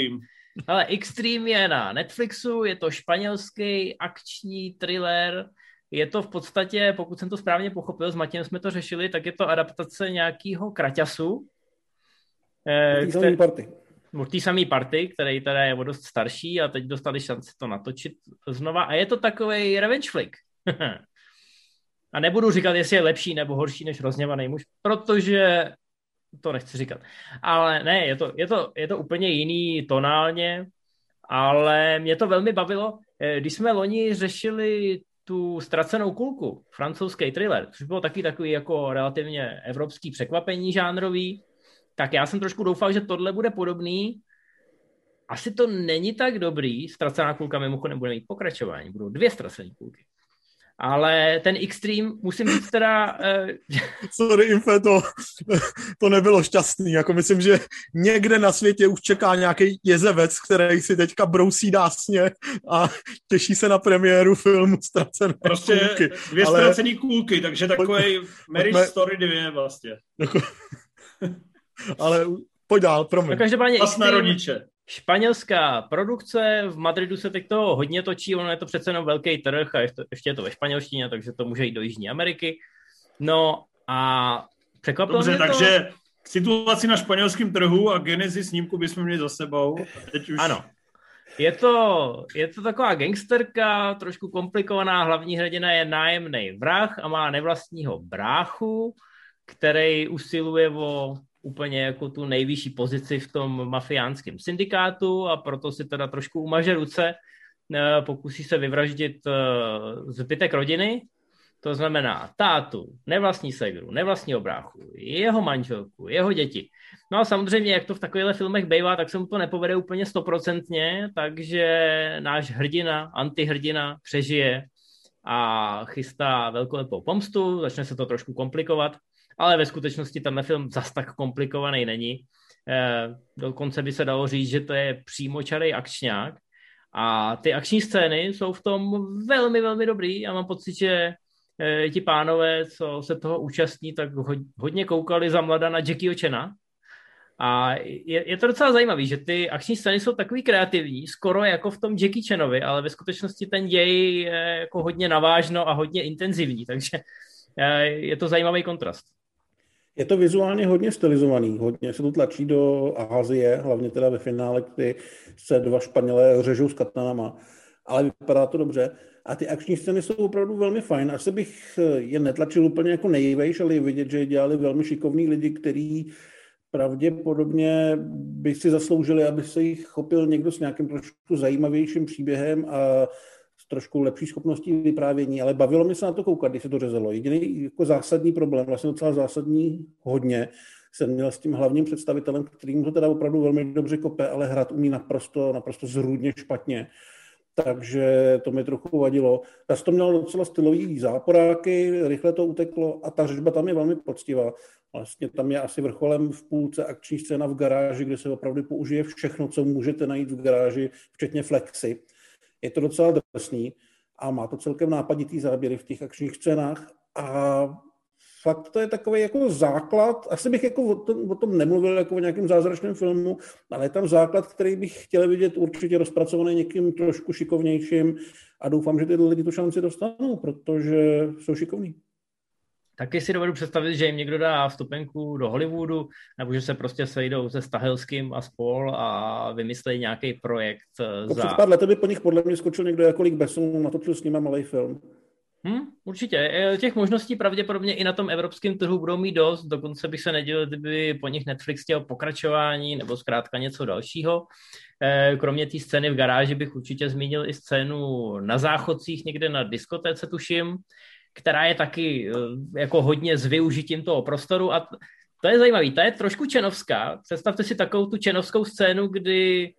Ale Extreme je na Netflixu, je to španělský akční thriller, je to v podstatě, pokud jsem to správně pochopil, s Matějem jsme to řešili, tak je to adaptace nějakého kraťasu, Eh, který, party. Od té samé party, který teda je o dost starší a teď dostali šanci to natočit znova. A je to takový revenge flick. [laughs] a nebudu říkat, jestli je lepší nebo horší než rozněvaný muž, protože to nechci říkat. Ale ne, je to, je to, je to úplně jiný tonálně, ale mě to velmi bavilo. Eh, když jsme loni řešili tu ztracenou kulku, francouzský thriller, což bylo taky takový jako relativně evropský překvapení žánrový, tak já jsem trošku doufal, že tohle bude podobný. Asi to není tak dobrý. Ztracená kulka mimochodem bude mít pokračování. Budou dvě ztracené kulky. Ale ten Extreme, musím říct teda... Uh... Sorry, Infe, to, to nebylo šťastný. Jako myslím, že někde na světě už čeká nějaký jezevec, který si teďka brousí dásně a těší se na premiéru filmu Ztracené prostě kulky. dvě Ale... ztracené kulky, takže takový Mary Story 2 vlastně. [laughs] Ale pojď dál, promiň. No každopádně na rodiče. Španělská produkce, v Madridu se teď to hodně točí, ono je to přece jenom velký trh a ještě je to ve španělštině, takže to může jít do Jižní Ameriky. No a překvapilo Dobře, mě takže to... k situaci na španělském trhu a genezi snímku bychom měli za sebou. Teď už... Ano. Je to, je to taková gangsterka, trošku komplikovaná, hlavní hrdina je nájemný vrah a má nevlastního bráchu, který usiluje o úplně jako tu nejvyšší pozici v tom mafiánském syndikátu a proto si teda trošku umaže ruce, eh, pokusí se vyvraždit eh, zbytek rodiny, to znamená tátu, nevlastní segru, nevlastní obráchu, jeho manželku, jeho děti. No a samozřejmě, jak to v takovýchhle filmech bývá, tak se mu to nepovede úplně stoprocentně, takže náš hrdina, antihrdina přežije a chystá velkolepou pomstu, začne se to trošku komplikovat ale ve skutečnosti tenhle film zas tak komplikovaný není. Eh, dokonce by se dalo říct, že to je přímočarý akčňák a ty akční scény jsou v tom velmi, velmi dobrý. Já mám pocit, že eh, ti pánové, co se toho účastní, tak hodně koukali za mlada na Jackie Chena. A je, je to docela zajímavé, že ty akční scény jsou takový kreativní, skoro jako v tom Jackie Chanovi, ale ve skutečnosti ten děj je jako hodně navážno a hodně intenzivní, takže eh, je to zajímavý kontrast. Je to vizuálně hodně stylizovaný, hodně se to tlačí do Ázie, hlavně teda ve finále, kdy se dva Španělé řežou s katanama, ale vypadá to dobře. A ty akční scény jsou opravdu velmi fajn. Asi bych je netlačil úplně jako nejvejš, ale je vidět, že dělali velmi šikovní lidi, kteří pravděpodobně by si zasloužili, aby se jich chopil někdo s nějakým trošku zajímavějším příběhem a trošku lepší schopností vyprávění, ale bavilo mi se na to koukat, když se to řezalo. Jediný jako zásadní problém, vlastně docela zásadní hodně, jsem měl s tím hlavním představitelem, který mu to teda opravdu velmi dobře kope, ale hrát umí naprosto, naprosto zrůdně špatně. Takže to mi trochu vadilo. Já to měl docela stylový záporáky, rychle to uteklo a ta řežba tam je velmi poctivá. Vlastně tam je asi vrcholem v půlce akční scéna v garáži, kde se opravdu použije všechno, co můžete najít v garáži, včetně flexy je to docela drsný a má to celkem nápaditý záběry v těch akčních scénách a fakt to je takový jako základ, asi bych jako o tom, o tom nemluvil jako o nějakém zázračném filmu, ale je tam základ, který bych chtěl vidět určitě rozpracovaný někým trošku šikovnějším a doufám, že ty lidi tu šanci dostanou, protože jsou šikovní. Taky si dovedu představit, že jim někdo dá vstupenku do Hollywoodu, nebo že se prostě sejdou se Stahelským a spol a vymyslejí nějaký projekt. Po za... Před pár lety by po nich podle mě skočil někdo jako Luke Besson, natočil s nimi malý film. Hmm, určitě. E, těch možností pravděpodobně i na tom evropském trhu budou mít dost, dokonce bych se nedělal, kdyby po nich Netflix chtěl pokračování nebo zkrátka něco dalšího. E, kromě té scény v garáži bych určitě zmínil i scénu na záchodcích někde na diskotéce, tuším, která je taky e, jako hodně s využitím toho prostoru a to je zajímavé, to je trošku čenovská. Představte si takovou tu čenovskou scénu, kdy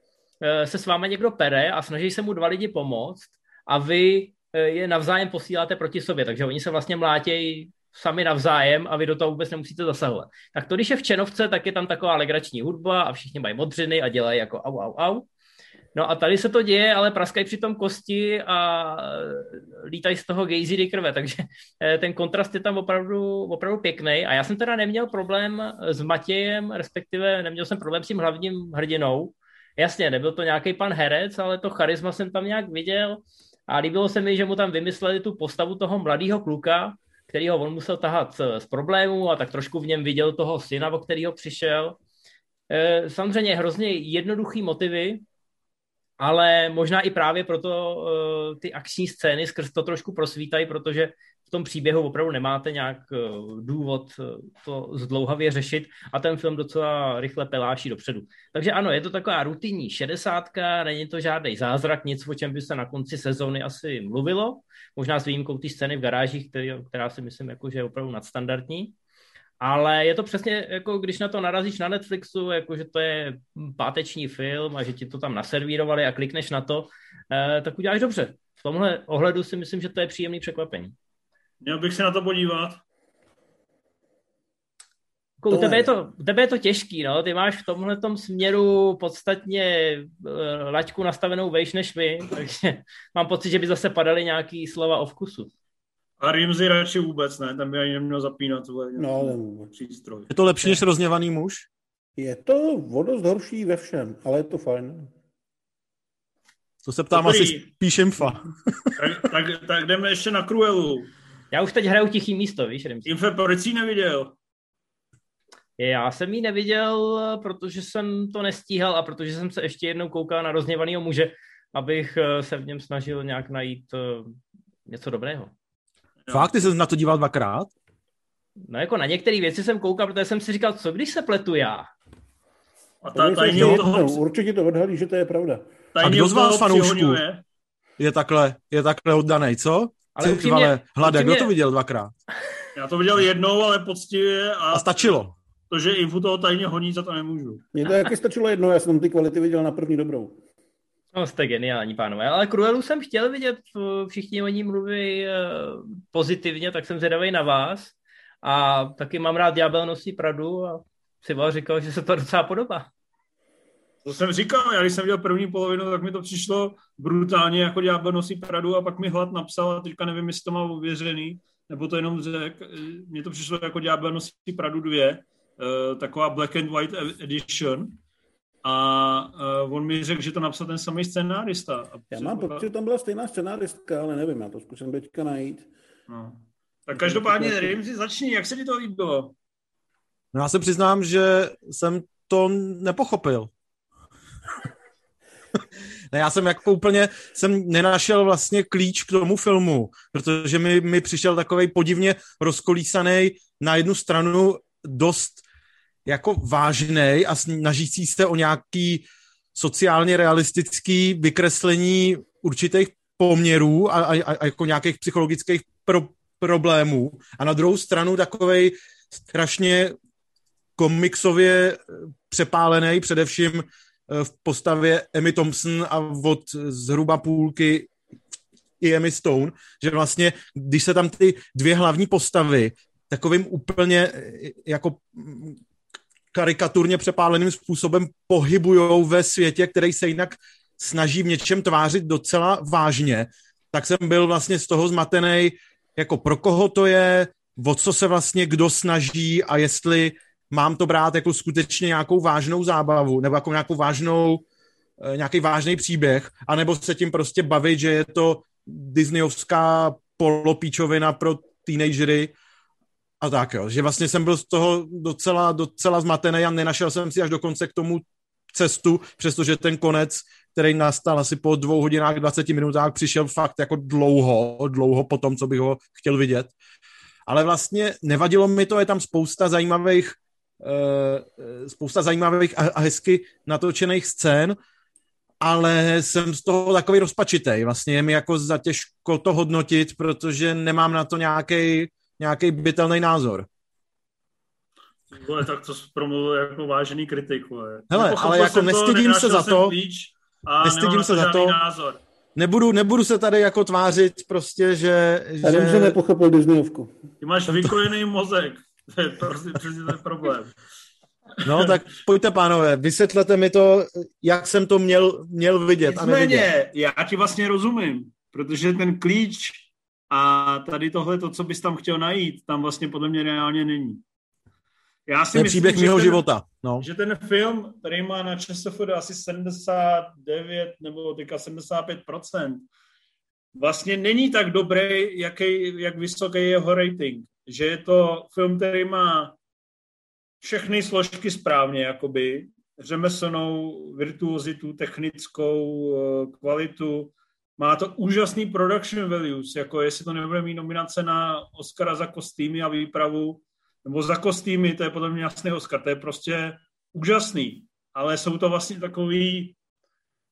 se s váma někdo pere a snaží se mu dva lidi pomoct a vy Eh, je navzájem posíláte proti sobě, takže oni se vlastně mlátějí sami navzájem a vy do toho vůbec nemusíte zasahovat. Tak to, když je v Čenovce, tak je tam taková legrační hudba a všichni mají modřiny a dělají jako au, au, au. No a tady se to děje, ale praskají přitom kosti a lítají z toho gejzidy krve, takže eh, ten kontrast je tam opravdu, opravdu pěkný. A já jsem teda neměl problém s Matějem, respektive neměl jsem problém s tím hlavním hrdinou. Jasně, nebyl to nějaký pan herec, ale to charisma jsem tam nějak viděl a líbilo se mi, že mu tam vymysleli tu postavu toho mladého kluka, kterýho on musel tahat z problémů a tak trošku v něm viděl toho syna, o kterého přišel. E, samozřejmě hrozně jednoduchý motivy, ale možná i právě proto e, ty akční scény skrz to trošku prosvítají, protože v tom příběhu opravdu nemáte nějak eh, důvod eh, to zdlouhavě řešit a ten film docela rychle peláší dopředu. Takže ano, je to taková rutinní šedesátka, není to žádný zázrak, nic, o čem by se na konci sezóny asi mluvilo, možná s výjimkou té scény v garážích, který, která si myslím, jako, že je opravdu nadstandardní. Ale je to přesně jako když na to narazíš na Netflixu, jako že to je páteční film a že ti to tam naservírovali a klikneš na to, eh, tak uděláš dobře. V tomhle ohledu si myslím, že to je příjemný překvapení. Měl bych se na to podívat. Jako u tebe je, to, u tebe je to těžký, no. Ty máš v tomhle směru podstatně uh, laťku nastavenou vejš než my, takže [laughs] mám pocit, že by zase padaly nějaký slova o vkusu. A Rimzy radši vůbec ne, tam by ani neměl zapínat tohle no, přístroj. Je to lepší než rozněvaný muž? Je to vodost horší ve všem, ale je to fajn. To se ptám Dobrý. asi spíš infa. tak, tak, tak jdeme ještě na Cruelu. Já už teď hraju tichý místo, víš, Rimsky. Infe, proč jsi neviděl? Já jsem ji neviděl, protože jsem to nestíhal a protože jsem se ještě jednou koukal na rozněvaného muže, abych eh, se v něm snažil nějak najít uh, něco dobrého. Fakt, ty jsi na to díval dvakrát? No jako na některé věci jsem koukal, protože jsem si říkal, co když se pletu já? A ta, tajně toho... Určitě to odhalí, že to je pravda. A kdo z vás fanoušků je takhle, je takhle oddaný, co? Ale upřímně, vale, hlade, upřímně... kdo to viděl dvakrát? Já to viděl jednou, ale poctivě. A, a stačilo. To, že Infu toho tajně honí, za to nemůžu. Mně to jaký stačilo jednou, já jsem ty kvality viděl na první dobrou. No, jste geniální, pánové. Ale Cruelu jsem chtěl vidět, všichni o ní mluví eh, pozitivně, tak jsem zvědavý na vás. A taky mám rád Ďábel nosí Pradu a si vás říkal, že se to docela podobá. To jsem říkal, já když jsem viděl první polovinu, tak mi to přišlo brutálně, jako ďábel nosí Pradu a pak mi Hlad napsal a teďka nevím, jestli to má ověřený, nebo to jenom řek. Mně to přišlo jako ďábel nosí Pradu 2, uh, eh, taková black and white edition. A uh, on mi řekl, že to napsal ten samý scénárista. A já mám pocit, že tam byla stejná scénáristka, ale nevím, já to zkusím teďka najít. No. Tak každopádně, si začni, jak se ti to líbilo? No já se přiznám, že jsem to nepochopil. [laughs] ne, já jsem jako úplně, jsem nenašel vlastně klíč k tomu filmu, protože mi, mi přišel takový podivně rozkolísaný na jednu stranu dost jako vážný a snažící se o nějaký sociálně realistický vykreslení určitých poměrů a, a, a jako nějakých psychologických pro, problémů. A na druhou stranu takovej strašně komiksově přepálený, především Eh, v postavě Emmy Thompson a od zhruba půlky i Emmy Stone, že vlastně, když se tam ty dvě hlavní postavy takovým úplně eh, jako karikaturně přepáleným způsobem pohybujou ve světě, který se jinak snaží v něčem tvářit docela vážně, tak jsem byl vlastně z toho zmatený, jako pro koho to je, o co se vlastně kdo snaží a jestli mám to brát jako skutečně nějakou vážnou zábavu, nebo jako nějakou vážnou, eh, nějaký vážný příběh, anebo se tím prostě bavit, že je to disneyovská polopíčovina pro teenagery a tak jo. Že vlastně jsem byl z toho docela, docela zmatený a nenašel jsem si až dokonce k tomu cestu, přestože ten konec, který nastal asi po dvou hodinách, 20 minutách, přišel fakt jako dlouho, dlouho po tom, co bych ho chtěl vidět. Ale vlastně nevadilo mi to, je tam spousta zajímavých uh, spousta zajímavých a, a hezky natočených scén, ale jsem z toho takový rozpačitej. Vlastně je mi jako zatěžko to hodnotit, protože nemám na to nějaký nějaký bytelný názor. Vole, tak to promluvil jako vážený kritik. Vole. Hele, ale jako nestydím se za to, nestydím se za to, názor. Nebudu, nebudu se tady jako tvářit prostě, že... Já že... že nepochopil Disneyovku. Ty máš vykojený mozek. [laughs] To je prostě přesně ten problém. No tak pojďte, pánové, vysvětlete mi to, jak jsem to měl, měl vidět Nicméně, a nevidět. já ti vlastně rozumím, protože ten klíč a tady tohle, to, co bys tam chtěl najít, tam vlastně podle mě reálně není. Já si myslím, příběh mého života. No. Že ten film, který má na ČSFD asi 79 nebo teďka 75% vlastně není tak dobrý, jaký, jak vysoký je jeho rating. Že je to film, který má všechny složky správně, jakoby řemeslnou virtuozitu, technickou eh, kvalitu, má to úžasný production values, jako jestli to nebude mít nominace na Oscara za kostýmy a výpravu, nebo za kostýmy, to je podle mě jasný Oscar, to je prostě úžasný, ale jsou to vlastně takový,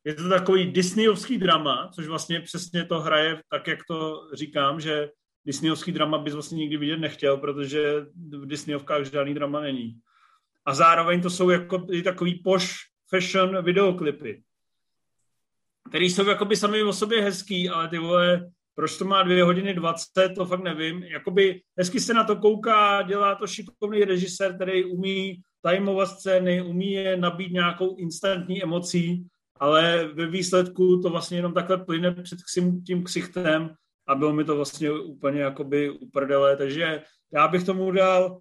je to takový disneyovský drama, což vlastně přesně to hraje tak, jak to říkám, že disneyovský drama bys vlastně nikdy vidět nechtěl, protože v disneyovkách žádný drama není. A zároveň to jsou jako i takový poš fashion videoklipy který jsou jakoby sami o sobě hezký, ale ty vole, proč to má dvě hodiny 20, to fakt nevím. Jakoby hezky se na to kouká, dělá to šikovný režisér, který umí tajmovat scény, umí je nabít nějakou instantní emocí, ale ve výsledku to vlastně jenom takhle plyne před tím ksichtem a bylo mi to vlastně úplně jakoby uprdele, takže já bych tomu dal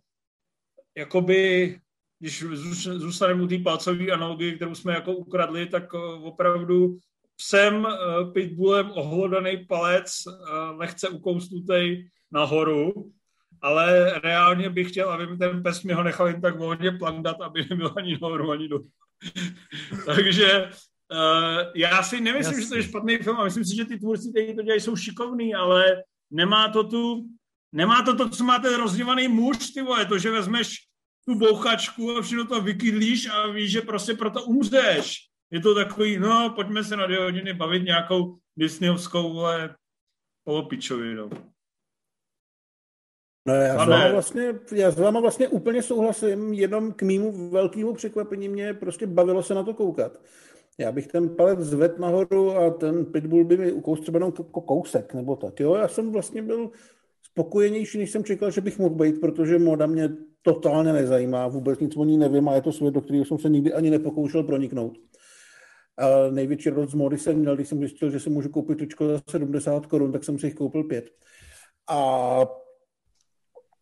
jakoby, když zůstaneme u té palcové analogie, kterou jsme jako ukradli, tak eh, opravdu psem uh, pitbullem ohlodaný palec, uh, lehce ukousnutý nahoru, ale reálně bych chtěl, aby mi ten pes mi ho nechal jen tak volně plandat, aby nebyl ani nahoru, ani dolů. [laughs] Takže uh, já si nemyslím, Jasný. že to je špatný film a myslím si, že ty tvůrci, kteří to dělají, jsou šikovní, ale nemá to tu, nemá to to, co má ten rozděvaný muž, ty vole, to, že vezmeš tu bouchačku a všechno to vykydlíš a víš, že prostě proto umřeš je to takový, no, pojďme se na dvě hodiny bavit nějakou disneyovskou, vole, polopičovinu. No já s, váma vlastně, já s váma vlastně úplně souhlasím, jenom k mýmu velkému překvapení mě prostě bavilo se na to koukat. Já bych ten palec zved nahoru a ten pitbull by mi ukous třeba jenom kousek nebo tak. Jo, já jsem vlastně byl spokojenější, než jsem čekal, že bych mohl být, protože moda mě totálně nezajímá, vůbec nic o ní nevím a je to svět, do kterého jsem se nikdy ani nepokoušel proniknout. Největší radost z mody jsem měl, když jsem zjistil, že si můžu koupit tričko za 70 korun, tak jsem si jich koupil pět. A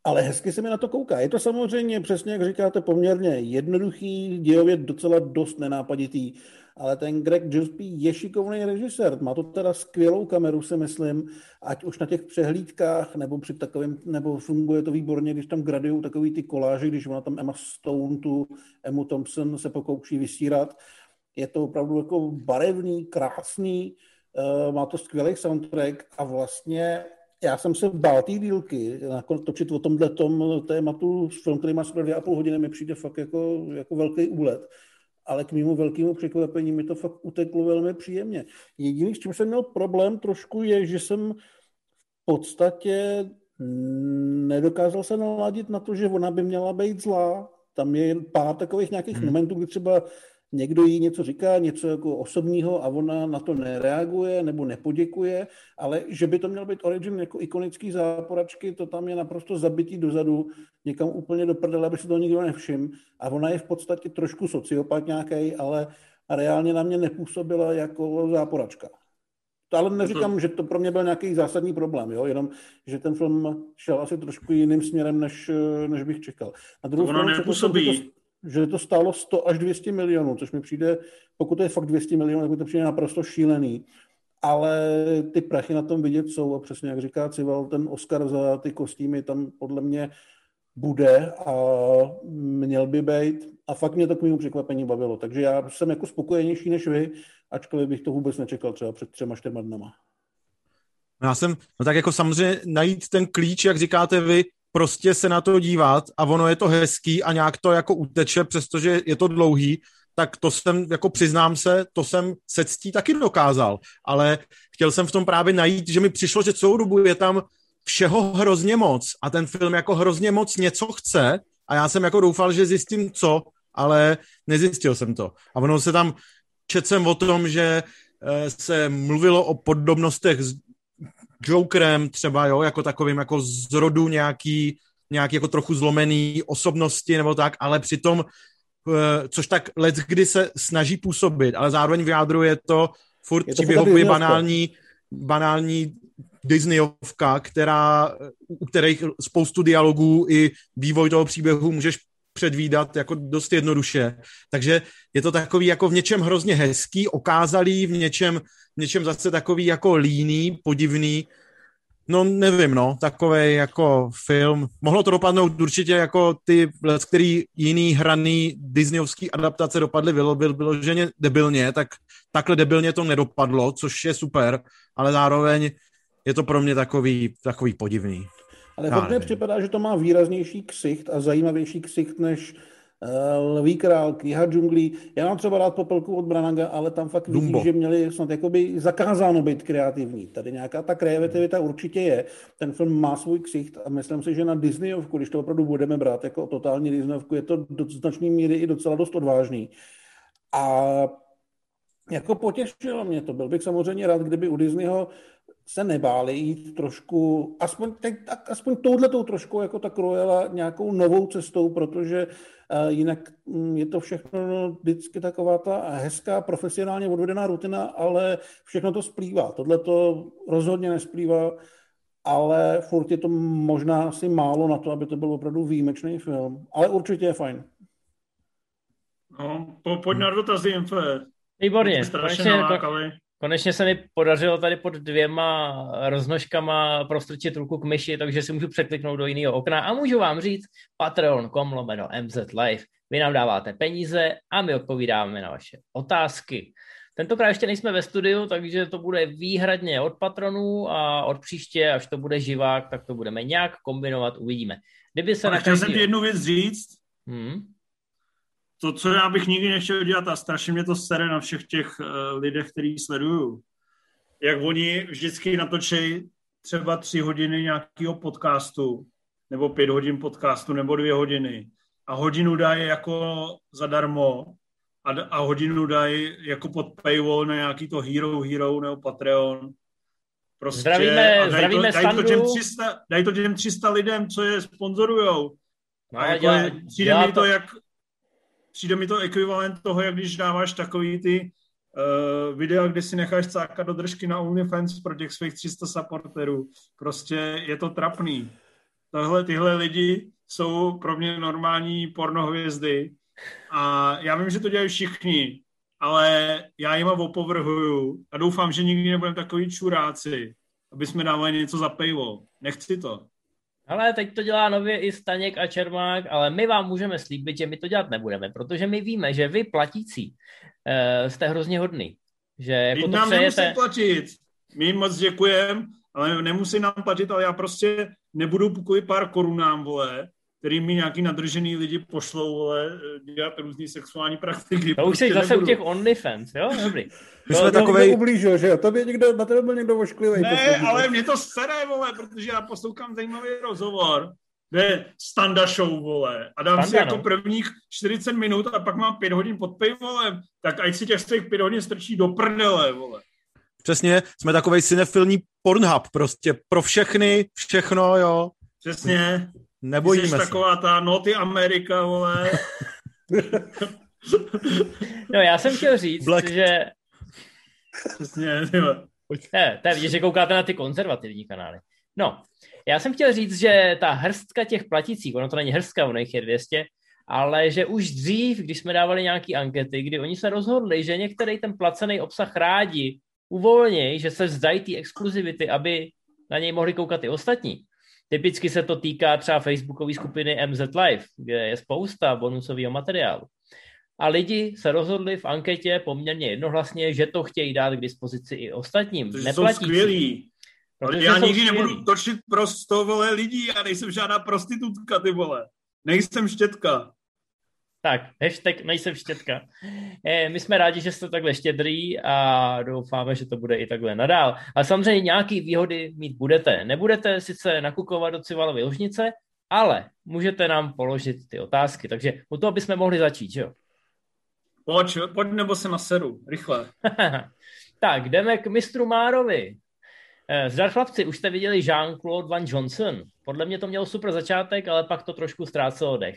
ale hezky se mi na to kouká. Je to samozřejmě, přesně jak říkáte, poměrně jednoduchý, dějově docela dost nenápaditý, ale ten Greg Gillespie je šikovný režisér. Má to teda skvělou kameru, si myslím, ať už na těch přehlídkách, nebo při takovém, nebo funguje to výborně, když tam gradují takový ty koláže, když ona tam Emma Stone, tu Emma Thompson se pokouší vysírat je to opravdu jako barevný, krásný, uh, má to skvělý soundtrack a vlastně já jsem se bál té dílky, točit o tomhle tom tématu, film, který má skoro dvě a půl hodiny, mi přijde fakt jako, jako velký úlet. Ale k mému velkému překvapení mi to fakt uteklo velmi příjemně. Jediný, s čím jsem měl problém trošku, je, že jsem v podstatě nedokázal se naladit na to, že ona by měla být zlá. Tam je pár takových nějakých hmm. momentů, kdy třeba někdo jí něco říká, něco jako osobního a ona na to nereaguje nebo nepoděkuje, ale že by to měl být origin jako ikonický záporačky, to tam je naprosto zabitý dozadu, někam úplně do prdele, aby se to nikdo nevšiml. A ona je v podstatě trošku sociopat nějaký, ale reálně na mě nepůsobila jako záporačka. To ale neříkám, že to pro mě byl nějaký zásadní problém, jo? jenom, že ten film šel asi trošku jiným směrem, než, než bych čekal. Na druhou to ona nepůsobí, že to stálo 100 až 200 milionů, což mi přijde, pokud to je fakt 200 milionů, tak to přijde naprosto šílený. Ale ty prachy na tom vidět jsou a přesně jak říká Cival, ten Oscar za ty kostýmy tam podle mě bude a měl by být a fakt mě to k mému překvapení bavilo. Takže já jsem jako spokojenější než vy, ačkoliv bych to vůbec nečekal třeba před třema, čtyřma dnama. Já jsem, no tak jako samozřejmě najít ten klíč, jak říkáte vy, prostě se na to dívat a ono je to hezký a nějak to jako uteče, přestože je to dlouhý, tak to jsem, jako přiznám se, to jsem se ctí taky dokázal, ale chtěl jsem v tom právě najít, že mi přišlo, že celou dobu je tam všeho hrozně moc a ten film jako hrozně moc něco chce a já jsem jako doufal, že zjistím co, ale nezjistil jsem to. A ono se tam, čet jsem o tom, že eh, se mluvilo o podobnostech Jokerem třeba, jo, jako takovým jako z rodu nějaký, nějaký jako trochu zlomený osobnosti nebo tak, ale přitom, eh, což tak let, kdy se snaží působit, ale zároveň vyjádruje to furt příběhový banální, banální Disneyovka, která, u kterých spoustu dialogů i vývoj toho příběhu můžeš předvídat jako dost jednoduše. Takže je to takový jako v něčem hrozně hezký, okázalý, v něčem, v něčem zase takový jako líný, podivný. No nevím, no, takový jako film. Mohlo to dopadnout určitě jako ty, který jiný hraný disneyovský adaptace dopadly bylo, bylo, bylo ženě debilně, tak takhle debilně to nedopadlo, což je super, ale zároveň je to pro mě takový, takový podivný. Ale fakt mi připadá, že to má výraznější ksicht a zajímavější ksicht než uh, Lví král, kniha džunglí. Já mám třeba rád popelku od Branaga, ale tam fakt vidím, že měli snad jakoby zakázáno být kreativní. Tady nějaká ta kreativita určitě je. Ten film má svůj ksicht a myslím si, že na Disneyovku, když to opravdu budeme brát jako totální Disneyovku, je to do značné míry i docela dost odvážný. A jako potěšilo mě to. Byl bych samozřejmě rád, kdyby u Disneyho se nebáli jít trošku, aspoň, teď, tak, aspoň touhletou trošku jako ta Cruella nějakou novou cestou, protože uh, jinak um, je to všechno vždycky taková ta hezká, profesionálně odvedená rutina, ale všechno to splývá. Tohle to rozhodně nesplývá, ale furt je to možná asi málo na to, aby to byl opravdu výjimečný film. Ale určitě je fajn. No, po, pojď na dotazy, MF. Výborně. Strašně Konečně se mi podařilo tady pod dvěma roznožkama prostrčit ruku k myši, takže si můžu překliknout do jiného okna a můžu vám říct patreon.com lomeno MZ Live. Vy nám dáváte peníze a my odpovídáme na vaše otázky. Tentokrát ještě nejsme ve studiu, takže to bude výhradně od patronů a od příště, až to bude živák, tak to budeme nějak kombinovat, uvidíme. Kdyby se Ale chtěl jsem ti jednu věc říct. Hmm? To, co já bych nikdy nechtěl dělat a strašně mě to sere na všech těch uh, lidech, který sleduju, jak oni vždycky natočí třeba tři hodiny nějakého podcastu, nebo pět hodin podcastu, nebo dvě hodiny. A hodinu dají jako zadarmo a, a hodinu dají jako pod paywall na nějaký to Hero Hero nebo Patreon. Prostě, zdravíme, a dají zdravíme to, dají to, těm 300, dají to těm 300 lidem, co je sponzorujou. No, a jako, dělá, přijde dělá mi to, to jak, přijde mi to ekvivalent toho, jak když dáváš takový ty uh, videa, kde si necháš cákat do držky na OnlyFans pro těch svých 300 supporterů. Prostě je to trapný. Tohle, tyhle lidi jsou pro mě normální pornohvězdy a já vím, že to dělají všichni, ale já jim opovrhuju a doufám, že nikdy nebudeme takový čuráci, aby jsme dávali něco za paywall. Nechci to. Ale teď to dělá nově i Staněk a Čermák, ale my vám můžeme slíbit, že my to dělat nebudeme, protože my víme, že vy platící uh, jste hrozně hodný. Že jako to nám přejete... nemusí platit. My jim moc děkujeme, ale nemusí nám platit, ale já prostě nebudu kvůli pár korunám, vole, který mi nějaký nadržený lidi pošlou, vole, dělat různý sexuální praktiky. To už jsi prostě zase nebudu. u těch OnlyFans, jo? Dobrý. My jsme takovej... ublížil, že jo? Tobě někdo, na tebe byl někdo ošklivý. Ne, ale mě to sere, vole, protože já poslouchám zajímavý rozhovor, kde standa show, vole, a dám Standa, si jako no. prvních 40 minut a pak mám 5 hodin pod pivolem, tak ať si těch svých 5 hodin strčí do prdele, vole. Přesně, jsme takovej cinefilní Pornhub, prostě pro všechny, všechno, jo. Přesně. Nebojíme se. taková ta Noty Amerika, vole. no já jsem chtěl říct, Black. že... Přesně, ne, to je vidět, že koukáte na ty konzervativní kanály. No, já jsem chtěl říct, že ta hrstka těch platících, ono to není hrstka, ono jich je 200, ale že už dřív, když jsme dávali nějaké ankety, kdy oni se rozhodli, že některý ten placený obsah rádi uvolnějí, že se vzdají té exkluzivity, aby na něj mohli koukat i ostatní, Typicky se to týká třeba facebookové skupiny MZ Live, kde je spousta bonusového materiálu. A lidi se rozhodli v anketě poměrně jednohlasně, že to chtějí dát k dispozici i ostatním. To jsou skvělí. Ale já nikdy nebudu točit prosto, vole, lidí, já nejsem žádná prostitutka, ty vole. Nejsem štětka. Tak, hashtag nejsem štětka. Eh, my jsme rádi, že jste takhle štědrý a doufáme, že to bude i takhle nadál. A samozřejmě nějaký výhody mít budete. Nebudete sice nakukovat do Civalovy ložnice, ale můžete nám položit ty otázky. Takže u toho bychom mohli začít, jo? Pojď, pojď nebo se naseru, rychle. [laughs] tak, jdeme k mistru Márovi. Eh, zdar chlapci, už jste viděli Jean-Claude Van Johnson. Podle mě to mělo super začátek, ale pak to trošku ztrácelo dech.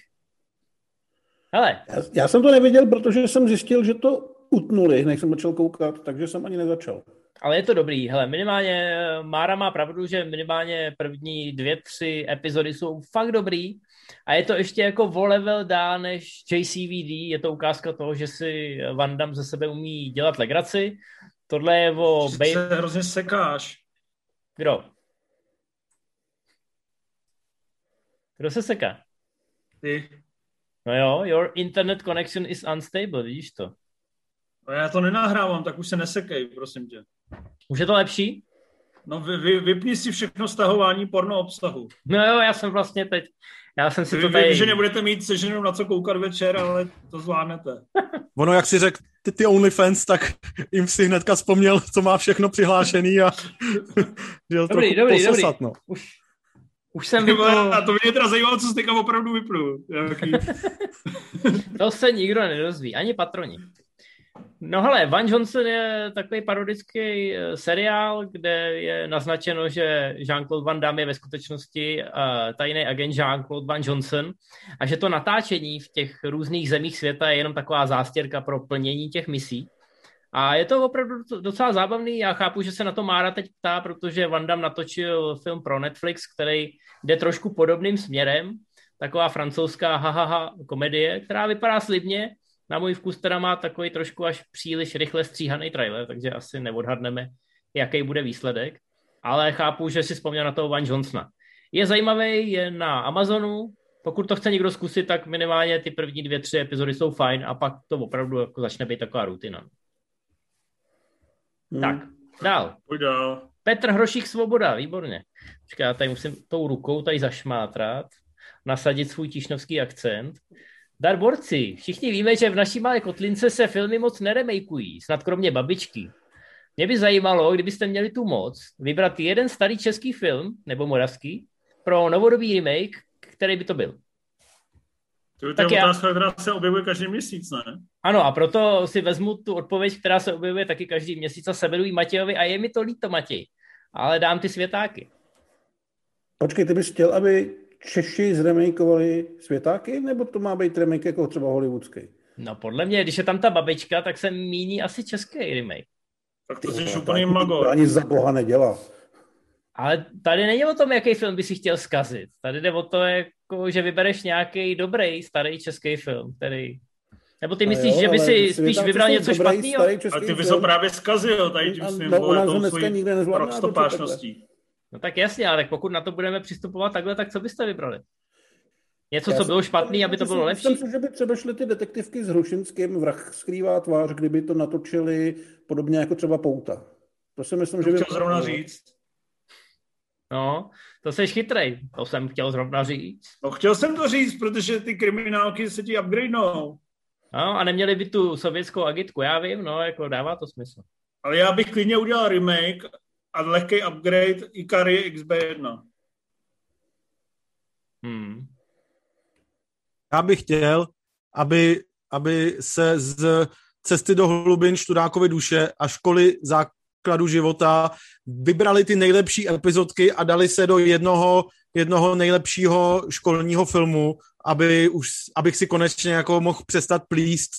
Hele. Já, já jsem to neviděl, protože jsem zjistil, že to utnuli, než jsem začal koukat, takže jsem ani nezačal. Ale je to dobrý. Hele, minimálně eh, Mára má pravdu, že minimálně první dvě, tři epizody jsou fakt dobrý. A je to ještě jako o level dál než JCVD. Je to ukázka toho, že si Van Damme ze sebe umí dělat legraci. Tohle je o... Že se hrozně sekáš. Kdo? Kdo se seká? Ty. No jo, your internet connection is unstable, vidíš to. No já to nenahrávám, tak už se nesekej, prosím tě. Už je to lepší? No vy, vy, vypni si všechno stahování porno obsahu. No jo, já jsem vlastně teď, já jsem si vy, to tady... Vy, že nebudete mít seženou na co koukat večer, ale to zvládnete. [laughs] ono, jak si řekl, ty, ty OnlyFans, tak jim si hnedka vzpomněl, co má všechno přihlášený a [laughs] [laughs] dobrý, dobrý, pososat, dobrý. No. Už, už jsem vypnul... A to mě teda zajímalo, co jsi teďka opravdu vypnul. [laughs] to se nikdo nedozví, ani patroni. No hele, Van Johnson je takový parodický eh, seriál, kde je naznačeno, že Jean-Claude Van Damme je ve skutečnosti uh, tajný agent Jean-Claude Van Johnson a že to natáčení v těch různých zemích světa je jenom taková zástěrka pro plnění těch misí. A je to opravdu docela zábavný. Já chápu, že se na to Mára teď ptá, protože Van Damme natočil film pro Netflix, který jde trošku podobným směrem. Taková francouzská hahaha komedie, která vypadá slibně, na můj vkus teda má takový trošku až příliš rychle stříhaný trailer, takže asi neodhadneme, jaký bude výsledek. Ale chápu, že si vzpomněl na toho Van Johnsona. Je zajímavý, je na Amazonu, pokud to chce někdo zkusit, tak minimálně ty první dvě, tři epizody jsou fajn a pak to opravdu jako začne být taková rutina. Hmm. Tak, dál. Pojď dál. Petr Hrošík Svoboda, výborně. Počkej, já tady musím tou rukou tady zašmátrat, nasadit svůj tišnovský akcent. Dar borci, všichni víme, že v naší malé kotlince se filmy moc neremejkují, snad kromě babičky. Mě by zajímalo, kdybyste měli tu moc, vybrat jeden starý český film, nebo moravský, pro novodobý remake, který by to byl. To je tak otázka, já... která se objevuje každý měsíc, ne? Ano, a proto si vezmu tu odpověď, která se objevuje taky každý měsíc a seberují Matějovi a je mi to líto, Matěj. Ale dám ty světáky. Počkej, ty bys chtěl, aby Češi zremejkovali světáky, nebo to má být remake jako třeba hollywoodský? No podle mě, když je tam ta babička, tak se míní asi český remake. Tak to jsi úplný mago. To ani za boha nedělá. Ale tady není o tom, jaký film by si chtěl zkazit. Tady jde o to, jako, že vybereš nějaký dobrý, starý český film, který... Nebo ty myslíš, jo, že by si spíš vybral něco špatného? A ty bys ho právě zkazil tady tím svým no, vole, tou svojí prostopášností. No tak jasně, ale pokud na to budeme přistupovat takhle, tak co byste vybrali? Něco, Já co bylo špatný, aby to bylo lepší? Myslím si, že by třeba šly ty detektivky s Hrušinským, vrah skrývá tvář, kdyby to natočili podobně jako třeba Pouta. To si myslím, to že by... Chtěl zrovna říct. No, to jsi chytrej. To jsem chtěl zrovna říct. No, chtěl jsem to říct, protože ty kriminálky se ti upgradenou. No, a neměli by tu sovětskou agitku, já vím, no, jako dává to smysl. Ale já bych klidně udělal remake a lehký upgrade Ikari XB1. Hmm. Já bych chtěl, aby, aby se z cesty do hlubin Študákovy duše a školy základu života vybrali ty nejlepší epizodky a dali se do jednoho, jednoho nejlepšího školního filmu, aby už, abych si konečně jako mohl přestat plíst,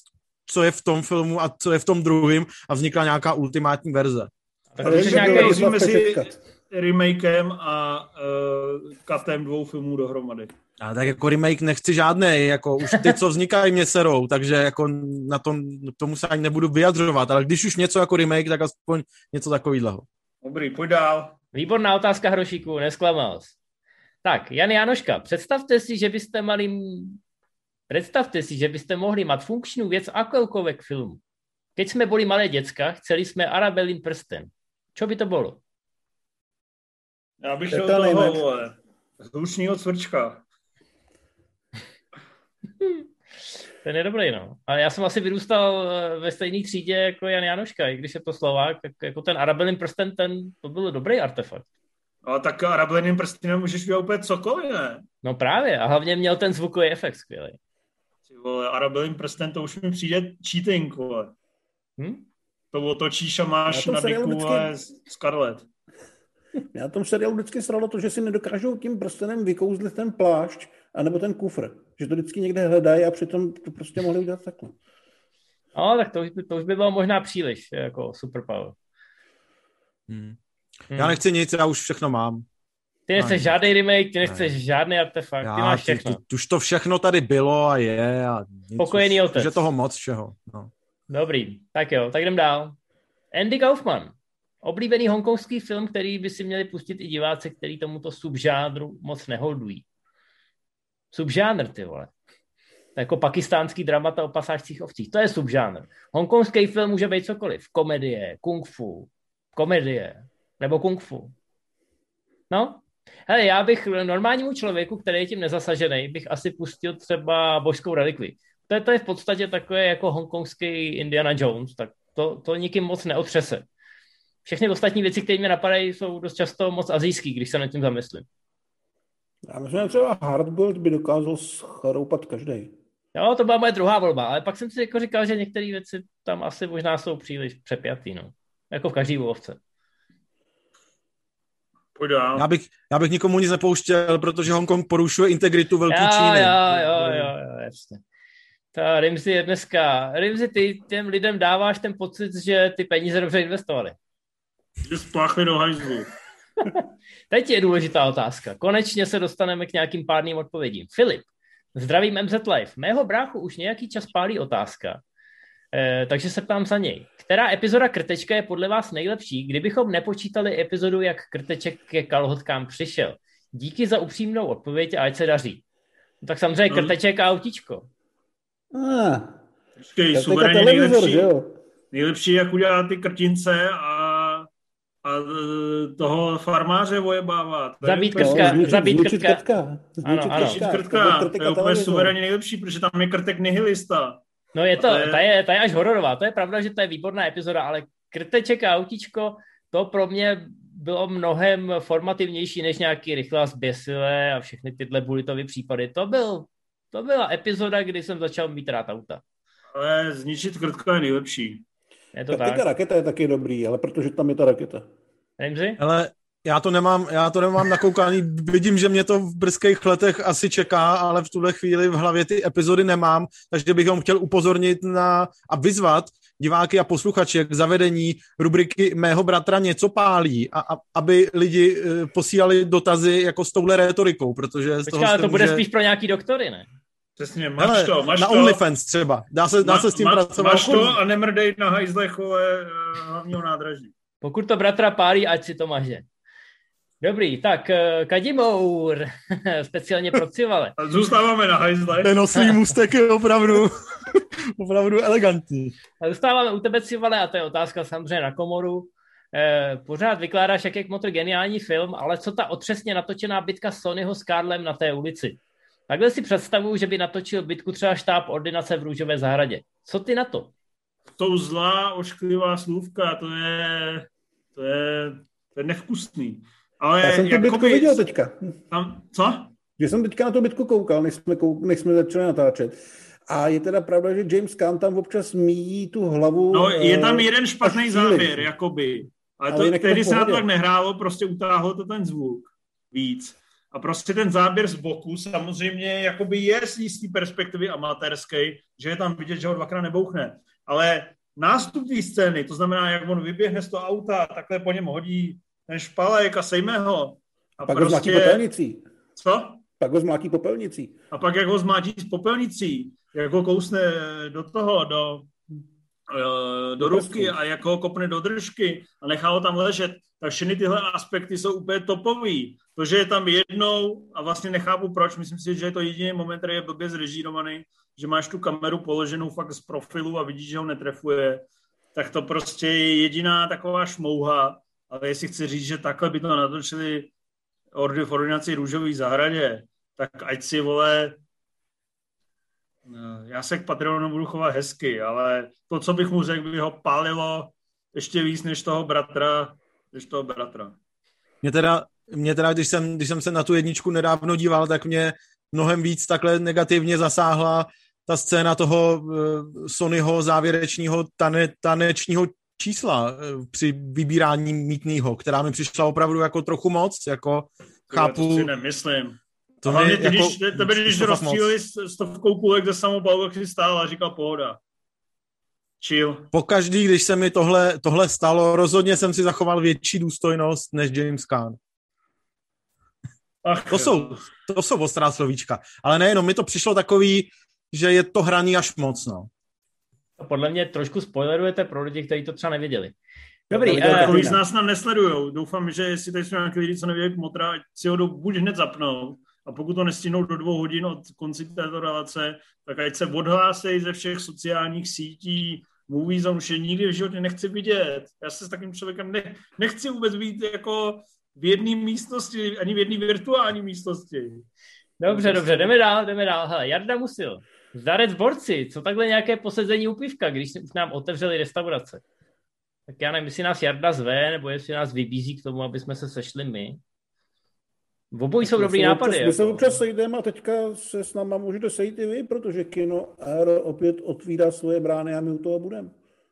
co je v tom filmu a co je v tom druhém a vznikla nějaká ultimátní verze. Tak to je nějaký rozdíl mezi remakem a uh, katem dvou filmů dohromady. A tak jako remake nechci žádný, jako už ty, co vznikají, mě serou, takže jako na tom, tomu se ani nebudu vyjadřovat, ale když už něco jako remake, tak aspoň něco takového. Dobrý, pojď dál. Výborná otázka, Hrošíku, nesklamal jsi. Tak, Jan Janoška, představte si, že byste mali Predstavte si, že byste mohli mať funkčnú vec akoľkoľvek filmu. Keď sme boli malé decka, chceli sme Arabelin prsten. Čo by to bolo? Já bych šel toho, vole, hlučního cvrčka. [laughs] Ten je dobrý, no. A já jsem asi vyrůstal eh, ve stejné třídě jako Jan Janoška, i když je to Slovák, tak jako ten Arabelin prsten, ten, to byl dobrý artefakt. Ale tak Arabeliným prstenem můžeš udělat úplně cokoliv, ne? No právě, a hlavně měl ten zvukový efekt skvělý. Ty vole, Arabelin prsten, to už mi přijde cheating, vole. Hm? To otočíš a máš Na na diku, vždycky- Scarlett. Já na tom seriálu vždycky sralo to, že si nedokážou tím prstenem vykouzlit ten plášť anebo ten kufr. Že to vždycky někde hledají a přitom to prostě mohli udělat takhle. No, tak to už, by, to už by bylo možná příliš, jako superpower. Hmm. Hm. Já nechci nic, já už všechno mám. Ty nechceš Ne. žádný remake, ty nechceš žádný artefakt, ty Já, máš ty, všechno. ty, už to všechno tady bylo a je. A nic, Spokojený už, otec. Už je toho moc všeho. No. Dobrý, tak jo, tak jdem dál. Andy Kaufman. Oblíbený hongkongský film, který by si měli pustit i diváci, který tomuto subžánru moc neholdují. Subžánr, ty vole. Jako pakistánský dramata o pasážcích ovcích. To je subžánr. Hongkongský film může být cokoliv. Komedie, kung fu, komedie, nebo kung fu. No, hele, já bych normálnímu člověku, který je tím nezasažený, bych asi pustil třeba božskou relikvi. To je, to je v podstatě takové jako hongkongský Indiana Jones, tak to, to nikým moc neotřese. Všechny ostatní věci, které mě napadají, jsou dost často moc azijský, když se nad tím zamyslím. Já myslím, že třeba Hardboiled by dokázal charoupat každý. Jo, to byla moje druhá volba, ale pak jsem si jako říkal, že některé věci tam asi možná jsou příliš přepjatý, no. Jako v každý volovce. Pojď dál. Já, bych, já bych nikomu nic nepouštěl, protože Hongkong porušuje integritu Velké Jo, Číny. jo, jo, jo, jo, jasně. Ta Rimzy je dneska, Rimzy, ty těm lidem dáváš ten pocit, že ty peníze dobře investovali. Že spláchli do hajzlu. [laughs] Teď je důležitá otázka. Konečně se dostaneme k nějakým pádným odpovědím. Filip, zdravím MZ Live. Mého bráchu už nějaký čas pálí otázka, takže se ptám za něj. Která epizoda Krtečka je podle vás nejlepší, kdybychom nepočítali epizodu, jak Krteček ke kalhotkám přišel? Díky za upřímnou odpověď a ať se daří. No, tak samozřejmě No. Krteček a autíčko. Ah, Počkej, suverénně nejlepší, jo? nejlepší, jak udělat ty krtince a, a e, toho farmáře vojebávat. Zabít krtka. zničit- zabít zničit krtka. krtka. Ano, ano. To krtka, byl to je úplně suverénně nejlepší, protože tam je krtek nihilista. No je to, A to je- ta je, ta je až hororová, to je pravda, že to je výborná epizoda, ale Krteček a autíčko, to pro mě bylo mnohem formativnější než nějaký rychlá zběsilé a všechny tyhle bulitové případy. To, byl, to byla epizoda, kdy jsem začal mít rád auta. Ale zničit krtka je nejlepší. Je to Tak tak. teďka raketa je taky dobrý, ale protože tam je ta raketa. Remzi? Ale já to nemám, já to nemám nakoukaný, vidím, že mě to v brzkých letech asi čeká, ale v tuhle chvíli v hlavě ty epizody nemám, takže bych vám chtěl upozornit na a vyzvat diváky a posluchače k zavedení rubriky Mého bratra něco pálí, a, a aby lidi eh, posílali dotazy jako s touhle rétorikou, protože z toho Počkej, ale to bude může... spíš pro nějaký doktory, ne? Přesně, máš Hele, to, máš na to. OnlyFans třeba, dá se, dá se s tím Ma- pracovat. Máš to a nemrdej na hajzlech vole, eh, hlavního nádraží. Pokud to bratra pálí, ať si to maže. Dobrý, tak eh, Kadimour, [laughs] speciálně pro civale. [laughs] Zůstáváme na hajzlech. Ten oslý můstek je opravdu, [laughs] opravdu elegantní. A Dostáváme u tebe civale a to je otázka samozřejmě na komoru. Eh, pořád vykládáš, jak je motor geniální film, ale co ta otřesně natočená bitka Sonyho s Karlem na té ulici? Takhle si představuju, že by natočil bitku třeba štáb ordinace v Růžové zahradě. Co ty na to? To zlá, ošklivá slůvka, to je, to je, to je nevkusný. Ale Já jsem tu bitku jakoby viděl teďka. Tam, co? Že jsem teďka na tu bitku koukal, než jsme, kou, než jsme začali natáčet. A je teda pravda, že James Caan tam občas míjí tu hlavu. No, je tam eh, jeden špatný závěr, jakoby. Ale, Ale to, to tehdy v se na to tak nehrálo, prostě utáhlo to ten zvuk víc. A prostě ten záběr z boku samozřejmě jakoby je z jistý perspektivy amatérský, že je tam vidět, že ho dvakrát nebouchne. Ale nástup té scény, to znamená, jak on vyběhne z toho auta, takhle po něm hodí ten špalek a sejme ho. A Pak ho zmátí prostě, popelnicí. co? Pak ho zmátí popelnicí. A pak jak ho zmátí s popelnicí, jak ho kousne do toho, do, uh, do ruky a jako ho kopne do držky a nechá ho tam ležet, tak všechny tyhle aspekty jsou úplně topový. To, že je tam jednou a vlastně nechápu proč, myslím si, že je to jediný moment, který je blbě zrežírovaný, že máš tu kameru položenou fakt z profilu a vidíš, že ho netrefuje, tak to prostě je jediná taková šmouha, ale jestli chci říct, že takhle by to natočili v ordinaci růžový zahradě, tak ať si, vole, no, já se k Patreonu budu chovat hezky, ale to, co bych mu řekl, by ho pálilo ještě víc než toho bratra, než toho bratra. Mě teda, mě teda když, jsem, když jsem se na tu jedničku nedávno díval, tak mě mnohem víc takhle negativně zasáhla ta scéna toho uh, Sonyho závěrečního tane, tanečního čísla uh, při vybírání mítného, která mi přišla opravdu jako trochu moc, jako chápu... To si nemyslím. To ty, jako, když, tebe, když rozstřílili stovkou půlek ze samopalu, tak si stál a říkal pohoda. Chill. Po každý, když se mi tohle, tohle stalo, rozhodně jsem si zachoval větší důstojnost než James Caan. Ach, to, jsou, to jsou ostrá slovíčka. Ale nejenom, mi to přišlo takový, že je to hraní až moc, no. Podle mě trošku spoilerujete pro lidi, kteří to třeba neviděli. Dobrý. Uh, z nás nám nesledujou. Doufám, že jestli tady jsou nějaký lidi, co nevědí motra, si ho jdou buď hned zapnout, a pokud to nestihnou do dvou hodin od konci této relace, tak ať se odhlásejí ze všech sociálních sítí, Movie Zone, že nikdy v životě nechci vidět. Já se s takým člověkem ne, nechci vůbec být jako v jedné místnosti, ani v jedné virtuální místnosti. Dobře, dobře, jdeme dál, jdeme dál. Hele, Jarda Musil, zdarec borci, co takhle nějaké posezení u pivka, když nám otevřeli restaurace? Tak já nevím, jestli nás Jarda zve, nebo jestli nás vybízí k tomu, aby jsme se sešli my. V obojí jsou dobrý nápady. Občas, my se jako. občas sejdeme a teďka se s náma můžete sejít i vy, protože kino Aero opět otvírá svoje brány a my u toho budeme.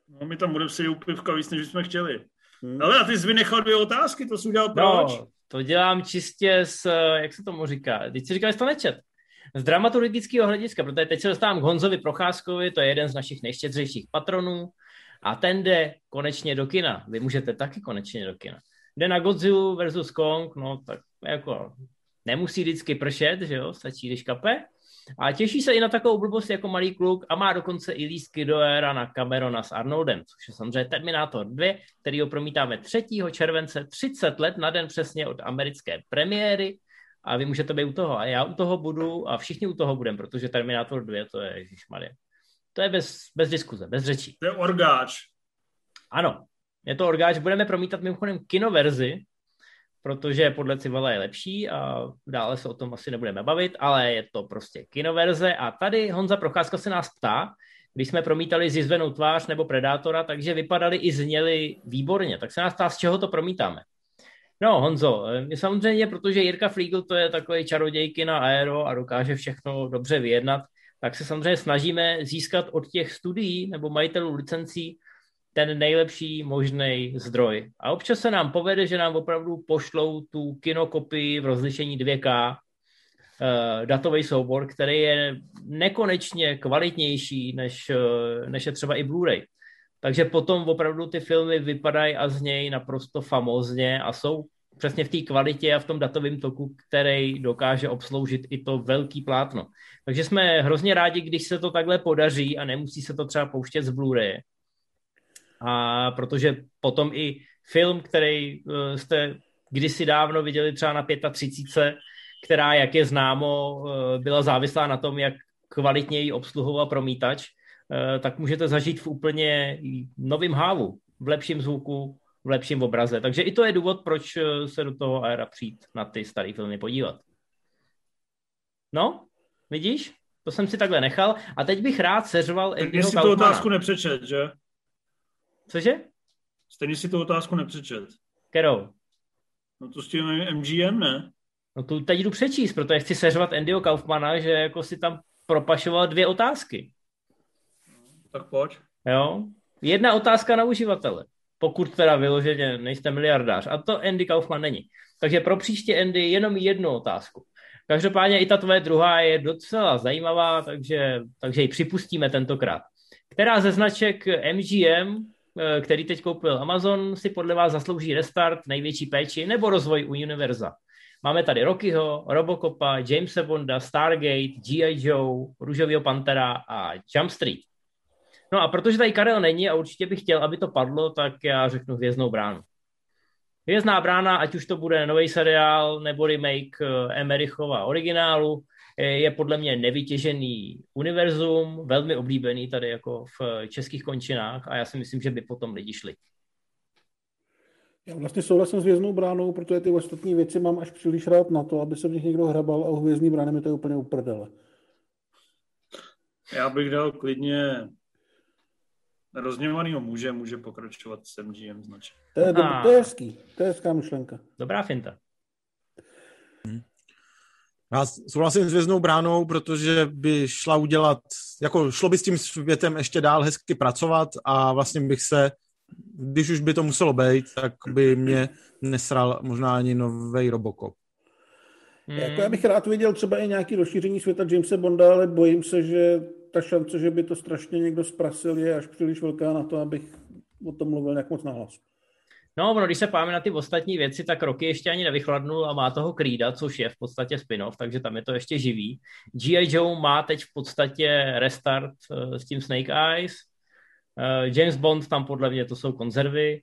No, my tam budeme si u pivka víc, než jsme chtěli. Hmm. Ale a ty jsi vynechal dvě otázky, to jsi udělal proč? No, to dělám čistě s, jak se tomu říká, teď si říkal, že to nečet. Z dramaturgického hlediska, protože teď se dostávám k Honzovi Procházkovi, to je jeden z našich nejštědřejších patronů a ten jde konečně do kina. Vy můžete taky konečně do kina. Jde na Godzilla versus Kong, no tak jako nemusí vždycky pršet, že jo, stačí, když kape. A těší se i na takovou blbost jako malý kluk a má dokonce i lístky do éra na Camerona s Arnoldem, což je samozřejmě Terminator 2, který ho promítáme 3. července, 30 let na den přesně od americké premiéry a vy můžete být u toho a já u toho budu a všichni u toho budeme, protože Terminator 2 to je, ježišmarja, to je bez, bez diskuze, bez řečí. To je orgáč. Ano, je to orgáč, budeme promítat mimochodem kinoverzi, protože podle Civala je lepší a dále se o tom asi nebudeme bavit, ale je to prostě kinoverze a tady Honza Procházka se nás ptá, když jsme promítali zjizvenou tvář nebo Predátora, takže vypadali i zněli výborně, tak se nás ptá, z čeho to promítáme. No, Honzo, eh, samozřejmě, protože Jirka Fliegel to je takový čarodějky na aero a dokáže všechno dobře vyjednat, tak se samozřejmě snažíme získat od těch studií nebo majitelů licencí ten nejlepší možný zdroj. A občas se nám povede, že nám opravdu pošlou tu kinokopii v rozlišení 2K, uh, eh, datový soubor, který je nekonečně kvalitnější než, uh, než je třeba i Blu-ray. Takže potom opravdu ty filmy vypadají a znějí naprosto famózně a jsou přesně v té kvalitě a v tom datovém toku, který dokáže obsloužit i to velký plátno. Takže jsme hrozně rádi, když se to takhle podaří a nemusí se to třeba pouštět z Blu-ray a protože potom i film, který uh, jste kdysi dávno viděli třeba na 35, která, jak je známo, uh, byla závislá na tom, jak kvalitně ji obsluhoval promítač, tak můžete zažít v úplně novém hávu, v lepším zvuku, v lepším obraze. Takže i to je důvod, proč se do toho Aera přijít na ty staré filmy podívat. No, vidíš? To jsem si takhle nechal. A teď bych rád seřval Tak si tu otázku nepřečet, že? Cože? Stejně si tu otázku nepřečet. Kterou? No to s tím MGM, ne? No tu teď jdu přečíst, protože chci seřvat Andyho Kaufmana, že jako si tam propašoval dvě otázky. Tak pojď. Jo. Jedna otázka na uživatele. Pokud teda vyloženě nejste miliardář. A to Andy Kaufman není. Takže pro příště Andy jenom jednu otázku. Každopádně i ta tvoje druhá je docela zajímavá, takže, takže ji připustíme tentokrát. Která ze značek MGM Eh, který teď koupil Amazon, si podle vás zaslouží restart, největší péči nebo rozvoj u Univerza. Máme tady Rockyho, Robocopa, Jamesa Bonda, Stargate, G.I. Joe, Růžovýho Pantera a Jump Street. No a protože tady Karel není a určitě bych chtěl, aby to padlo, tak já řeknu Hvězdnou bránu. Hvězdná brána, ať už to bude nový seriál nebo remake eh, Emerichova originálu, je podle mě nevytěžený univerzum, velmi oblíbený tady jako v českých končinách a já si myslím, že by potom lidi šli. Já vlastně souhlasím s Hvězdnou bránou, protože ty ostatní věci mám až příliš rád na to, aby se v nich někdo hrabal a u Hvězdní brány mi to je úplně uprdele. Já bych dal klidně rozněvanýho muže, může pokračovat s MGM značek. To je, dob- to je hezký, to je hezká myšlenka. Dobrá finta. Já souhlasím s Věznou bránou, protože by šla udělat, jako šlo by s tím světem ještě dál hezky pracovat a vlastně bych se, když už by to muselo být, tak by mě nesral možná ani nový Robocop. Hmm. Jako já bych rád viděl třeba i nějaký rozšíření světa Jamesa Bonda, ale bojím se, že ta šance, že by to strašně někdo zprasil, je až příliš velká na to, abych o tom mluvil nějak moc nahlas. No, ono, když se páme na ty ostatní věci, tak roky ještě ani nevychladnul a má toho Creeda, což je v podstatě spin-off, takže tam je to ještě živý. G.I. Joe má teď v podstatě restart uh, s tím Snake Eyes. Uh, James Bond tam podle mě to jsou konzervy.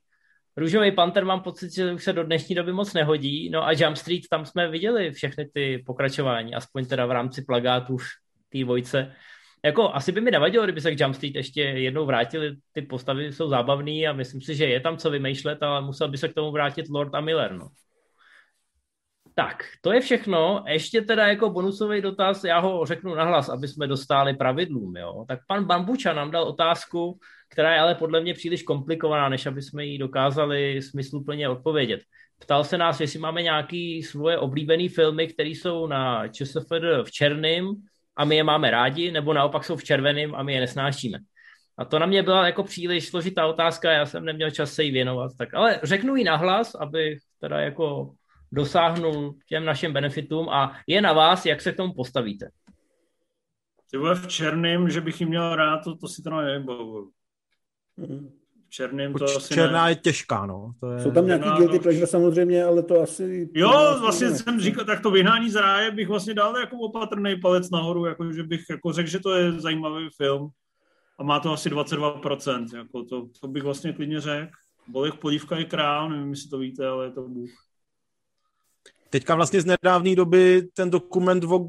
Růžový Panther mám pocit, že už se do dnešní doby moc nehodí. No a Jump Street, tam jsme viděli všechny ty pokračování, aspoň teda v rámci plagátů té dvojce jako asi by mi nevadilo, kdyby se k Jump Street ještě jednou vrátili, ty postavy jsou zábavné a myslím si, že je tam co vymýšlet, ale musel by se k tomu vrátit Lord a Miller, no. Tak, to je všechno. Ještě teda jako bonusový dotaz, já ho řeknu nahlas, aby jsme dostali pravidlům, jo. Tak pan Bambuča nám dal otázku, která je ale podle mě příliš komplikovaná, než aby jsme ji dokázali smysluplně odpovědět. Ptal se nás, jestli máme nějaký svoje oblíbené filmy, které jsou na ČSFD v černém, a my je máme rádi, nebo naopak jsou v červeném a my je nesnášíme. A to na mě byla jako příliš složitá otázka, já jsem neměl čas se jí věnovat. Tak, ale řeknu ji nahlas, aby teda jako dosáhnul těm našim benefitům a je na vás, jak se k tomu postavíte. Ty vole v černém, že bych ji měl rád, to, to si to nevím, černým to asi Černá ne. je těžká, no. To je... Jsou tam nějaký guilty pleasure samozřejmě, ale to asi... Jo, vlastně ne. jsem říkal, tak to vyhnání z ráje bych vlastně dal jako opatrný palec nahoru, jako že bych jako řekl, že to je zajímavý film a má to asi 22%, jako to, to bych vlastně klidně řekl. Bolek Polívka je král, nevím, jestli to víte, ale je to bůh. Teďka vlastně z nedávné doby ten dokument o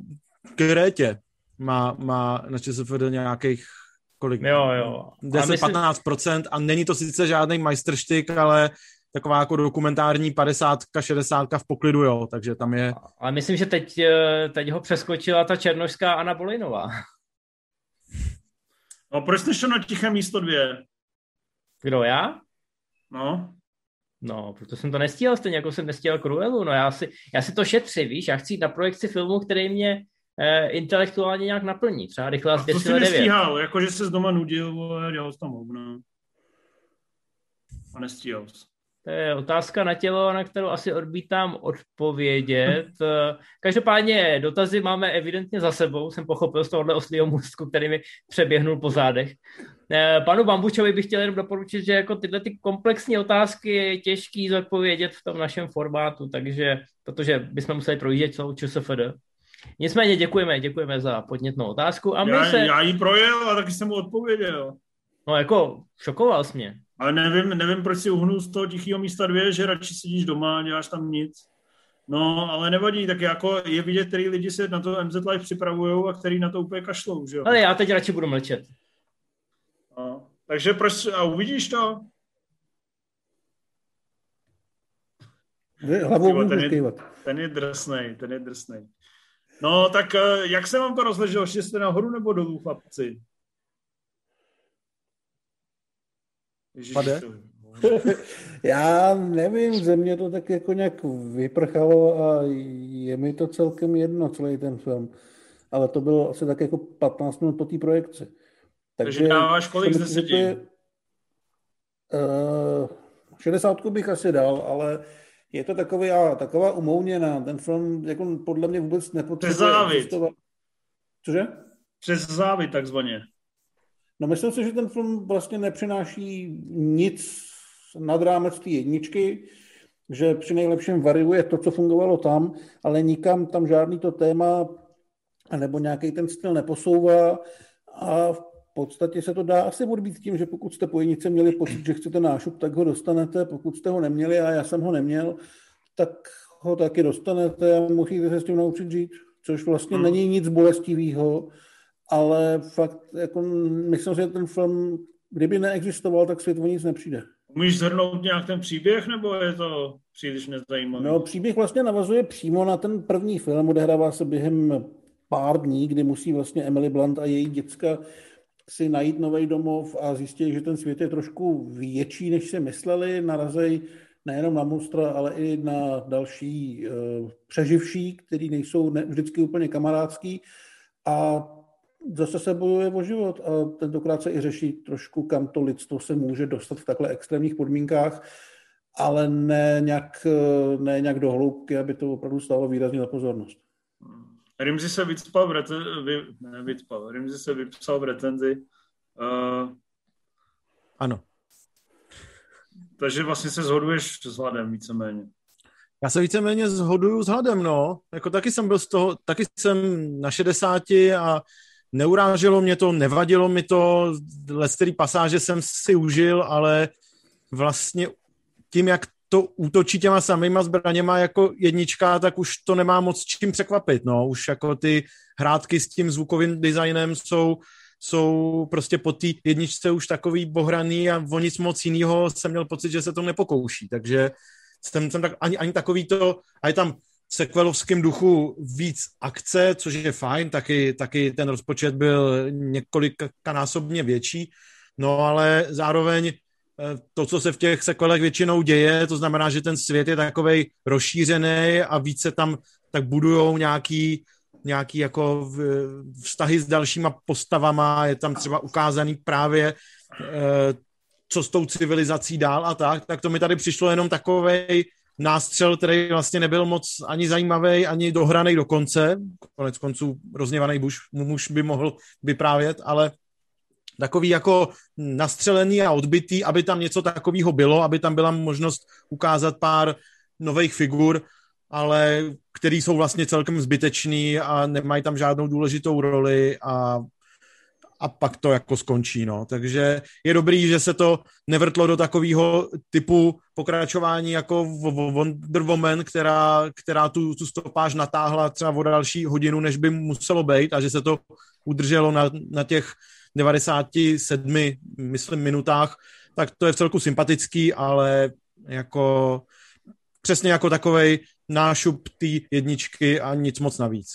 Grétě má, má na ČSFD nějakých kolik? Jo, jo. 10-15% a není to sice žádný majstrštyk, ale taková jako dokumentární 50 60 v poklidu, jo, takže tam je... Ale myslím, že teď, eh, teď ho přeskočila ta černožská Anna Bolinová. [laughs] No, proč jste šel na tiché místo dvě? Kdo, já? No. No, protože jsem to nestíhal, stejně jako jsem nestíhal Cruelu. No já si, já si to šetři, víš, já chci jít na projekci filmu, který mě eh, intelektuálně nějak naplní. Třeba rychle z 209. To si nestíhal, jakože se z doma nudil a dělal tam hovno. A nestíhal To je otázka na tělo, na kterou asi odbítám odpovědět. Každopádně dotazy máme evidentně za sebou, jsem pochopil z tohohle oslího můstku, který mi přeběhnul po zádech. Eh, panu Bambučovi bych chtěl jenom doporučit, že jako tyhle ty komplexní otázky je těžký zodpovědět v tom našem formátu, takže protože bychom museli projíždět celou ČSFD. Nicméně děkujeme, děkujeme za podnětnou otázku. A my já, se... já jí projel a taky jsem mu odpověděl. No jako, šokoval jsi mě. Ale nevím, nevím, proč si uhnul z toho tichého místa dvě, že radši sedíš doma a děláš tam nic. No, ale nevadí, tak jako je vidět, který lidi se na to MZ Live připravují a který na to úplně kašlou, že jo? Ale já teď radši budu mlčet. No, takže proč, a uvidíš to? Hlavou ten, je, ten je drsnej, ten je drsnej. No, tak eh, jak se vám to rozleželo? Šli jste nahoru nebo dolů, chlapci? Pade? [laughs] Já nevím, ze mě to tak jako nějak vyprchalo a je mi to celkem jedno, celý ten film. Ale to bylo asi tak jako 15 minut po té projekci. Takže, Takže dáváš kolik z deseti? Uh, 60 bych asi dal, ale je to takový, a, taková umouněná. Ten film jako podle mě vůbec nepotřebuje. Přes závit. Cože? Přes závit takzvaně. No myslím si, že ten film vlastně nepřináší nic nad rámec té jedničky, že při nejlepším variuje to, co fungovalo tam, ale nikam tam žádný to téma nebo nějaký ten styl neposouvá a podstatě se to dá asi odbít tím, že pokud jste po jednice měli pocit, že chcete nášup, tak ho dostanete. Pokud jste ho neměli a já jsem ho neměl, tak ho taky dostanete a musíte se s tím naučit žít, což vlastně hmm. není nic bolestivého, ale fakt, jako, myslím si, že ten film, kdyby neexistoval, tak svět o nic nepřijde. Můžeš zhrnout nějak ten příběh, nebo je to příliš nezajímavý? No, příběh vlastně navazuje přímo na ten první film, odehrává se během pár dní, kdy musí vlastně Emily Blunt a její děcka si najít nový domov a zjistí, že ten svět je trošku větší, než si mysleli, narazej nejenom na monstra, ale i na další uh, přeživší, který nejsou ne, vždycky úplně kamarádský. A zase se bojuje o život a tentokrát se i řeší trošku, kam to lidstvo se může dostat v takhle extrémních podmínkách, ale ne nějak, eh, ne nějak do hloubky, aby to opravdu stalo výrazně za pozornost. Rimzi se vycpal v recenzi, vy, ne, vycpal, Rimzi se vypsal v recenzi. Uh, ano. Takže vlastně se zhoduješ s hladem víceméně. Já se víceméně zhoduju s hladem, no. Jako taky jsem byl z toho, taky jsem na 60 a neuráželo mě to, nevadilo mi to, lesterý pasáže jsem si užil, ale vlastně tím, jak to útočí těma samýma zbraněma jako jednička, tak už to nemá moc čím překvapit, no. Už jako ty hrátky s tím zvukovým designem jsou, jsou prostě po té jedničce už takový bohraný a o nic moc jiného jsem měl pocit, že se to nepokouší, takže jsem, jsem tak, ani, ani takový to, a je tam sekvelovském duchu víc akce, což je fajn, taky, taky ten rozpočet byl několikanásobně větší, no ale zároveň to, co se v těch sekvelech většinou děje, to znamená, že ten svět je takovej rozšířený a více tam tak budujou nějaký, nějaký jako vztahy s dalšíma postavama, je tam třeba ukázaný právě eh, co s tou civilizací dál a tak, tak to mi tady přišlo jenom takovej nástřel, který vlastně nebyl moc ani zajímavý, ani dohraný do konce. Konec konců rozněvaný muž, muž by mohl vyprávět, ale takový jako nastřelený a odbitý, aby tam něco takového bylo, aby tam byla možnost ukázat pár nových figur, ale který jsou vlastně celkem zbytečný a nemají tam žádnou důležitou roli a, a pak to jako skončí, no. Takže je dobrý, že se to nevrtlo do takového typu pokračování jako Wonder Woman, která, která tu, tu stopáž natáhla třeba o další hodinu, než by muselo být a že se to udrželo na, na těch 97, myslím, minutách, tak to je v celku sympatický, ale jako přesně jako takovej nášup té jedničky a nic moc navíc.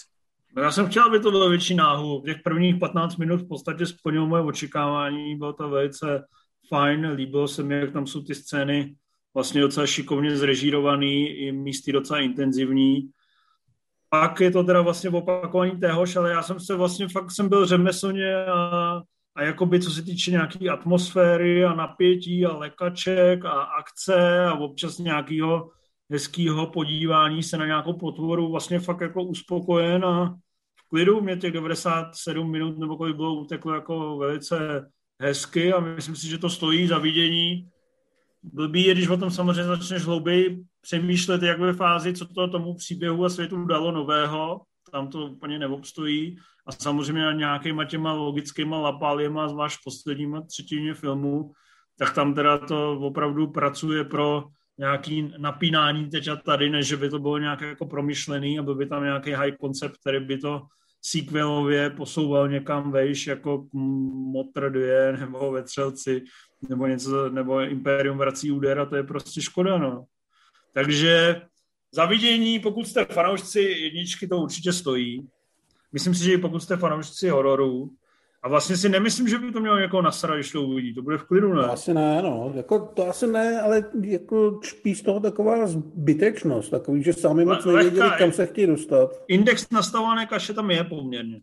No já jsem chtěl, aby to bylo větší náhu. V těch prvních 15 minut v podstatě splnilo moje očekávání, bylo to velice fajn, líbilo se mi, jak tam jsou ty scény vlastně docela šikovně zrežírovaný, i místy docela intenzivní pak je to teda vlastně opakování téhož, ale já jsem se vlastně fakt jsem byl řemeslně a, a jakoby co se týče nějaký atmosféry a napětí a lekaček a akce a občas nějakého hezkého podívání se na nějakou potvoru vlastně fakt jako uspokojen a v klidu mě těch 97 minut nebo kolik bylo uteklo jako velice hezky a myslím si, že to stojí za vidění. Blbý je, když o tom samozřejmě začneš hlouběji přemýšlet, jak ve fázi, co to tomu příběhu a světu dalo nového, tam to úplně neobstojí. A samozřejmě na nějakýma těma logickýma lapáliema, zvlášť posledníma třetině filmu, tak tam teda to opravdu pracuje pro nějaký napínání teď a tady, než by to bylo nějak jako promyšlený a byl by tam nějaký high koncept, který by to sequelově posouval někam vejš, jako Motr 2 nebo Vetřelci, nebo něco, nebo Imperium vrací úder a to je prostě škoda, no. Takže zavidění, pokud jste fanoušci jedničky, to určitě stojí. Myslím si, že i pokud jste fanoušci hororu, a vlastně si nemyslím, že by to mělo někoho nasrat, když to uvidí. To bude v klidu, ne? To asi ne, no. Jako, to asi ne, ale jako spíš toho taková zbytečnost. Takový, že sami moc nevěděli, kam se chtějí dostat. Index nastavované kaše tam je poměrně.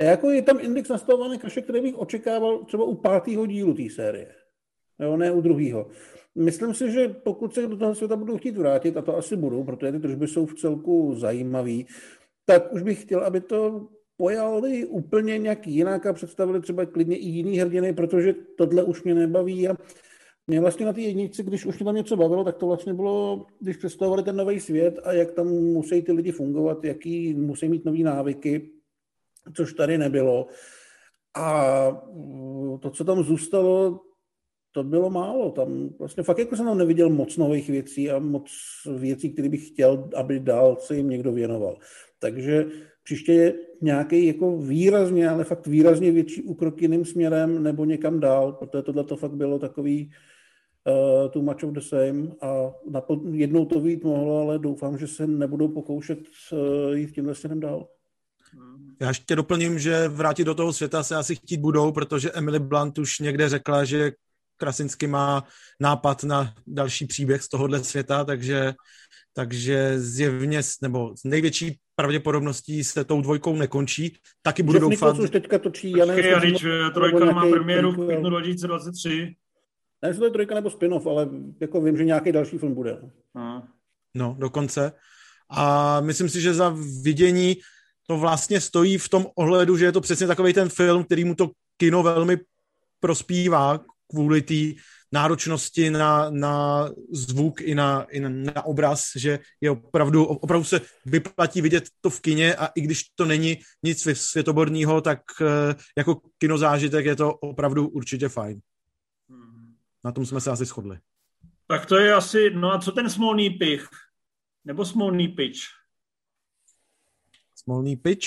Jako je tam index nastavované kaše, který bych očekával třeba u pátého dílu té série. Jo, ne u druhého. Myslím si, že pokud se do toho světa budou chtít vrátit, a to asi budou, protože ty tržby jsou v celku zajímavý, tak už bych chtěl, aby to pojali úplně nějak jinak a představili třeba klidně i jiný hrdiny, protože tohle už mě nebaví a mě vlastně na té jedničce, když už mě tam něco bavilo, tak to vlastně bylo, když představovali ten nový svět a jak tam musí ty lidi fungovat, jaký musí mít nové návyky, což tady nebylo. A to, co tam zůstalo, to bylo málo. Tam vlastně fakt jako jsem tam neviděl moc nových věcí a moc věcí, které bych chtěl, aby dál se jim někdo věnoval. Takže příště je nějaký jako výrazně, ale fakt výrazně větší úkrok jiným směrem nebo někam dál, protože tohle to fakt bylo takový uh, too much of the same a napod- jednou to vít mohlo, ale doufám, že se nebudou pokoušet uh, jít tímhle směrem dál. Já ještě doplním, že vrátit do toho světa se asi chtít budou, protože Emily Blunt už někde řekla, že Krasinsky má nápad na další příběh z tohohle světa, takže, takže zjevně, nebo z největší pravděpodobností se tou dvojkou nekončí. Taky budu Jeff doufat... už teďka točí Počkej, eh, trojka má premiéru v květnu 2023. Ne, jestli to je trojka nebo spin-off, ale jako vím, že nějaký další film bude. No, no dokonce. A myslím si, že za vidění to vlastně stojí v tom ohledu, že je to přesně takový ten film, který mu to kino velmi prospívá kvůli té náročnosti na, na zvuk i na, i na, obraz, že je opravdu, opravdu se vyplatí vidět to v kině a i když to není nic světoborného, tak eh, jako kinozážitek je to opravdu určitě fajn. Na tom jsme se asi shodli. Tak to je asi, no a co ten smolný pich? Nebo smolný pitch? Smolný pitch?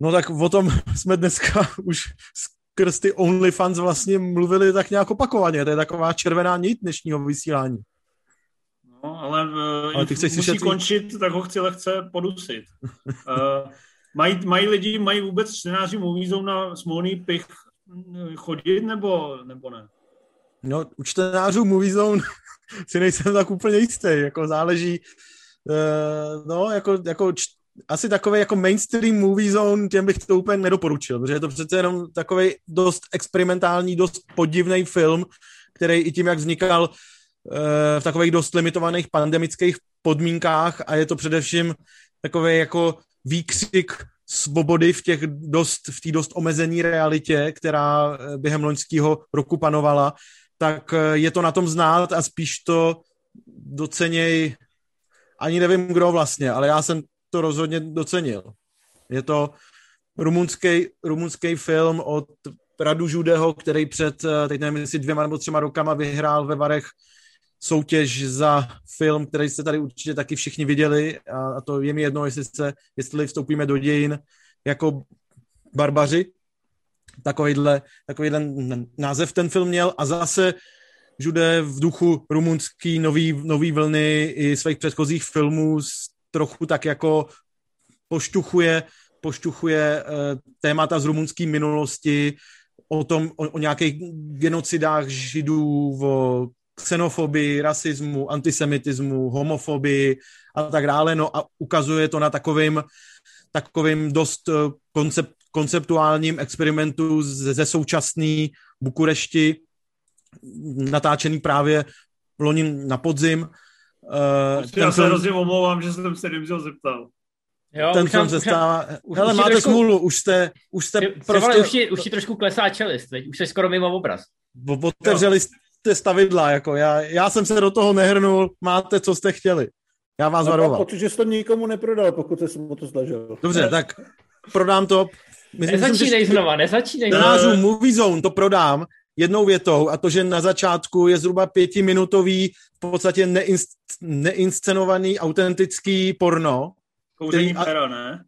No tak o tom [laughs] jsme dneska už skrz ty OnlyFans vlastně mluvili tak nějak opakovaně. To je taková červená nit dnešního vysílání. No, ale, uh, ale ty chceš musí končit, tak ho chci lehce podusit. uh, mají, mají lidi, mají vůbec čtenáři Moviezou na smolný pich chodit, nebo, nebo ne? No, u čtenářů Moviezone [laughs] si nejsem tak úplně jistý, jako záleží, uh, no, jako, jako č, asi takový jako mainstream movie zone, těm bych to úplně nedoporučil, protože je to přece jenom takový dost experimentální, dost podivný film, který i tím, jak vznikal uh, v takových dost limitovaných pandemických podmínkách a je to především takový jako výkřik svobody v těch dost, v té dost omezené realitě, která eh, během loňského roku panovala, tak eh, je to na tom znát a spíš to doceněj, ani nevím kdo vlastně, ale já jsem to rozhodně docenil. Je to rumunský, rumunský film od Radu Žudeho, který před, eh, teď nevím, jestli dvěma nebo třema rokama vyhrál ve Varech soutěž za film, který jste tady určitě taky všichni viděli. A, a to je mi jedno, jestli, se, jestli vstoupíme do dějin jako barbaři, takovýhle, takovýhle název ten film měl. A zase Žude v duchu rumunský nový, nový vlny i svých předchozích filmů trochu tak jako poštuchuje, poštuchuje uh, témata z rumunské minulosti, o tom, o, o nějakých genocidách židů, o xenofobii, rasismu, antisemitismu, homofobii a tak dále, no a ukazuje to na takovým, takovým dost eh, koncept, konceptuálním experimentu ze, ze současné Bukurešti, natáčený právě loni na podzim. Uh, já se hrozně omlouvám, že jsem se nemusel zeptal. Jo, ten film se stává... Už, Hele, už máte trošku, smůlu, už jste, už jste ty, prostě... Už ti, už ti trošku klesá čelist, teď. už jsi skoro mimo obraz. Otevřeli jste stavidla, jako já, já jsem se do toho nehrnul, máte, co jste chtěli. Já vás varoval. Protože jsi to nikomu neprodal, pokud jsi o to snažil. Dobře, tak prodám to Myslím, nezačínej že znova, nezačínej znova. Movie Zone to prodám jednou větou a to, že na začátku je zhruba pětiminutový, v podstatě neinst, neinscenovaný, autentický porno. Kouření který, péra, ne?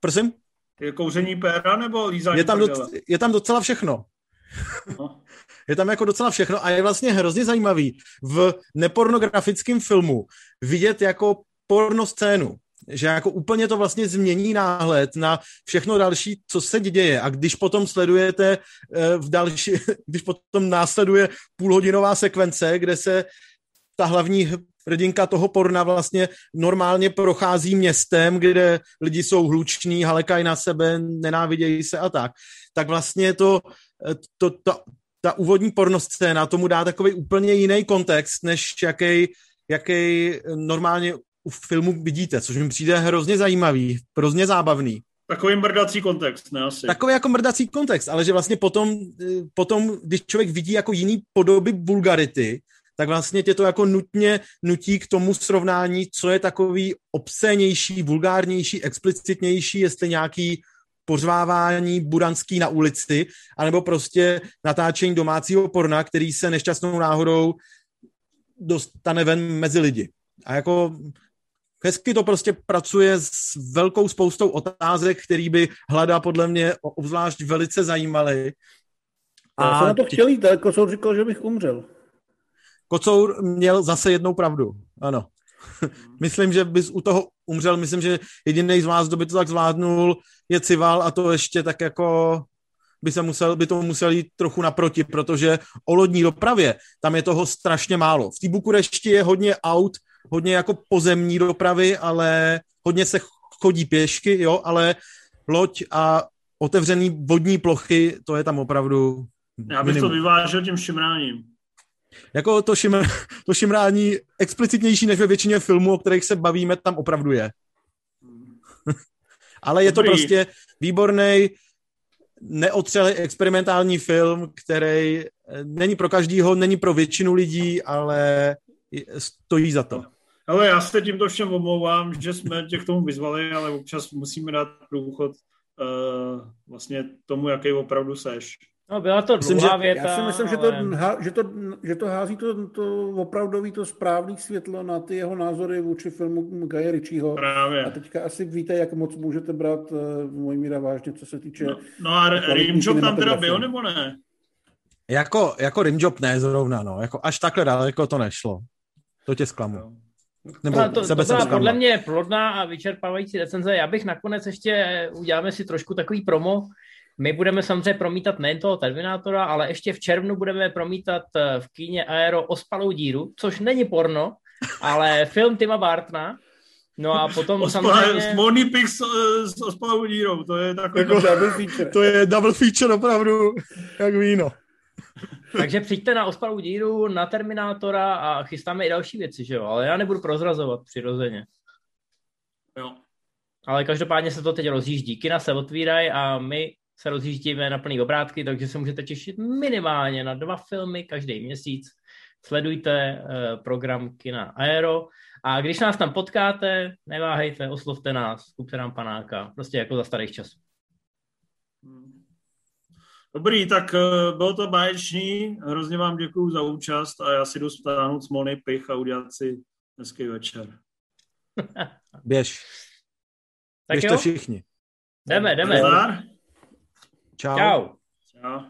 Prosím? Je kouření péra nebo lízání je tam, do, je tam docela všechno. No. Je tam jako docela všechno a je vlastně hrozně zajímavý v nepornografickém filmu vidět jako porno scénu že jako úplně to vlastně změní náhled na všechno další, co se děje. A když potom sledujete eh, v další, [laughs] když potom následuje půlhodinová sekvence, kde se ta hlavní hrdinka toho porna vlastně normálně prochází městem, kde lidi jsou hluční, halekají na sebe, nenávidějí se a tak, tak vlastně to, eh, to, to, ta úvodní pornoscéna tomu dá takový úplně jiný kontext, než jaký jaký normálně u filmu vidíte, což mi přijde hrozně zajímavý, hrozně zábavný. Takový mrdací kontext, ne asi. Takový jako mrdací kontext, ale že vlastně potom, eh, potom, když člověk vidí jako jiný podoby vulgarity, tak vlastně tě to jako nutně nutí k tomu srovnání, co je takový obscénější, vulgárnější, explicitnější, jestli nějaký pořvávání buranský na ulici, anebo prostě natáčení domácího porna, který se nešťastnou náhodou dostane ven mezi lidi. A jako hezky to prostě pracuje s velkou spoustou otázek, který by Hlada podle mě obzvlášť velice zajímaly. A Já jsem na to chtěl jít, ale Kocour říkal, že bych umřel. Kocour měl zase jednou pravdu, ano. [laughs] myslím, že bys u toho umřel, myslím, že jediný z vás, kdo by to tak zvládnul, je Cival a to ještě tak jako by, se musel, by to musel jít trochu naproti, protože o lodní dopravě tam je toho strašně málo. V té Bukurešti je hodně aut, hodně jako pozemní dopravy, ale hodně se chodí pěšky, jo, ale loď a otevřený vodní plochy, to je tam opravdu Já bych minimum. to vyvážel tím šimráním. Jako to, šimr, [laughs] to šimrání explicitnější než ve většině filmů, o kterých se bavíme, tam opravdu je. [laughs] ale je Dobrý. to prostě výborný, neotřelý experimentální film, který není pro každýho, není pro většinu lidí, ale stojí za to. Ale já se tímto všem omlouvám, že jsme tě k tomu vyzvali, ale občas musíme dát průchod uh, vlastně tomu, jaký opravdu seš. No, byla to dlouhá myslím, věta. Já si myslím, ale... že, to, že, to, že to hází to, to opravdový, to správný světlo na ty jeho názory vůči filmu Gaje Ritchieho. Právě. A teďka asi víte, jak moc můžete brát uh, mojí míra vážně, co se týče... No, no a Rimjob tam teda byl, nebo ne? Jako, jako Rimjob ne zrovna, no. Jako až takhle daleko to nešlo. To tě zklamu. No. Nebo no, to, sebe to byla podle mě plodná a vyčerpávající recenze. Já bych nakonec ještě, uděláme si trošku takový promo. My budeme samozřejmě promítat nejen toho Terminátora, ale ještě v červnu budeme promítat eh, v kíně Aero Ospalou díru, což není porno, ale [laughs] film Tima Bartna. No a potom Ospal, samozřejmě... Smolný pik s, eh, s ospalou dírou, to je takový jako, double feature. To je double feature opravdu, jak víno. [laughs] Takže přijďte na ospalou díru, na Terminátora a chystáme i další věci, že jo? Ale já nebudu prozrazovat přirozeně. Jo. Ale každopádně se to teď rozjíždí. Kina se otvírají a my se rozjíždíme na plný obrátky, takže se můžete těšit minimálně na dva filmy každý měsíc. Sledujte uh, program Kina Aero a když nás tam potkáte, neváhejte, oslovte nás, kupte nám panáka, prostě jako za starých časů. Dobrý, tak uh, bylo to báječný, hrozně vám děkuju za účast a já si jdu stáhnout smolný pich a udělat si hezký večer. [laughs] Běž. Tak Běžte jo? všichni. Jdeme, jdeme. Čau. Čau. Čau.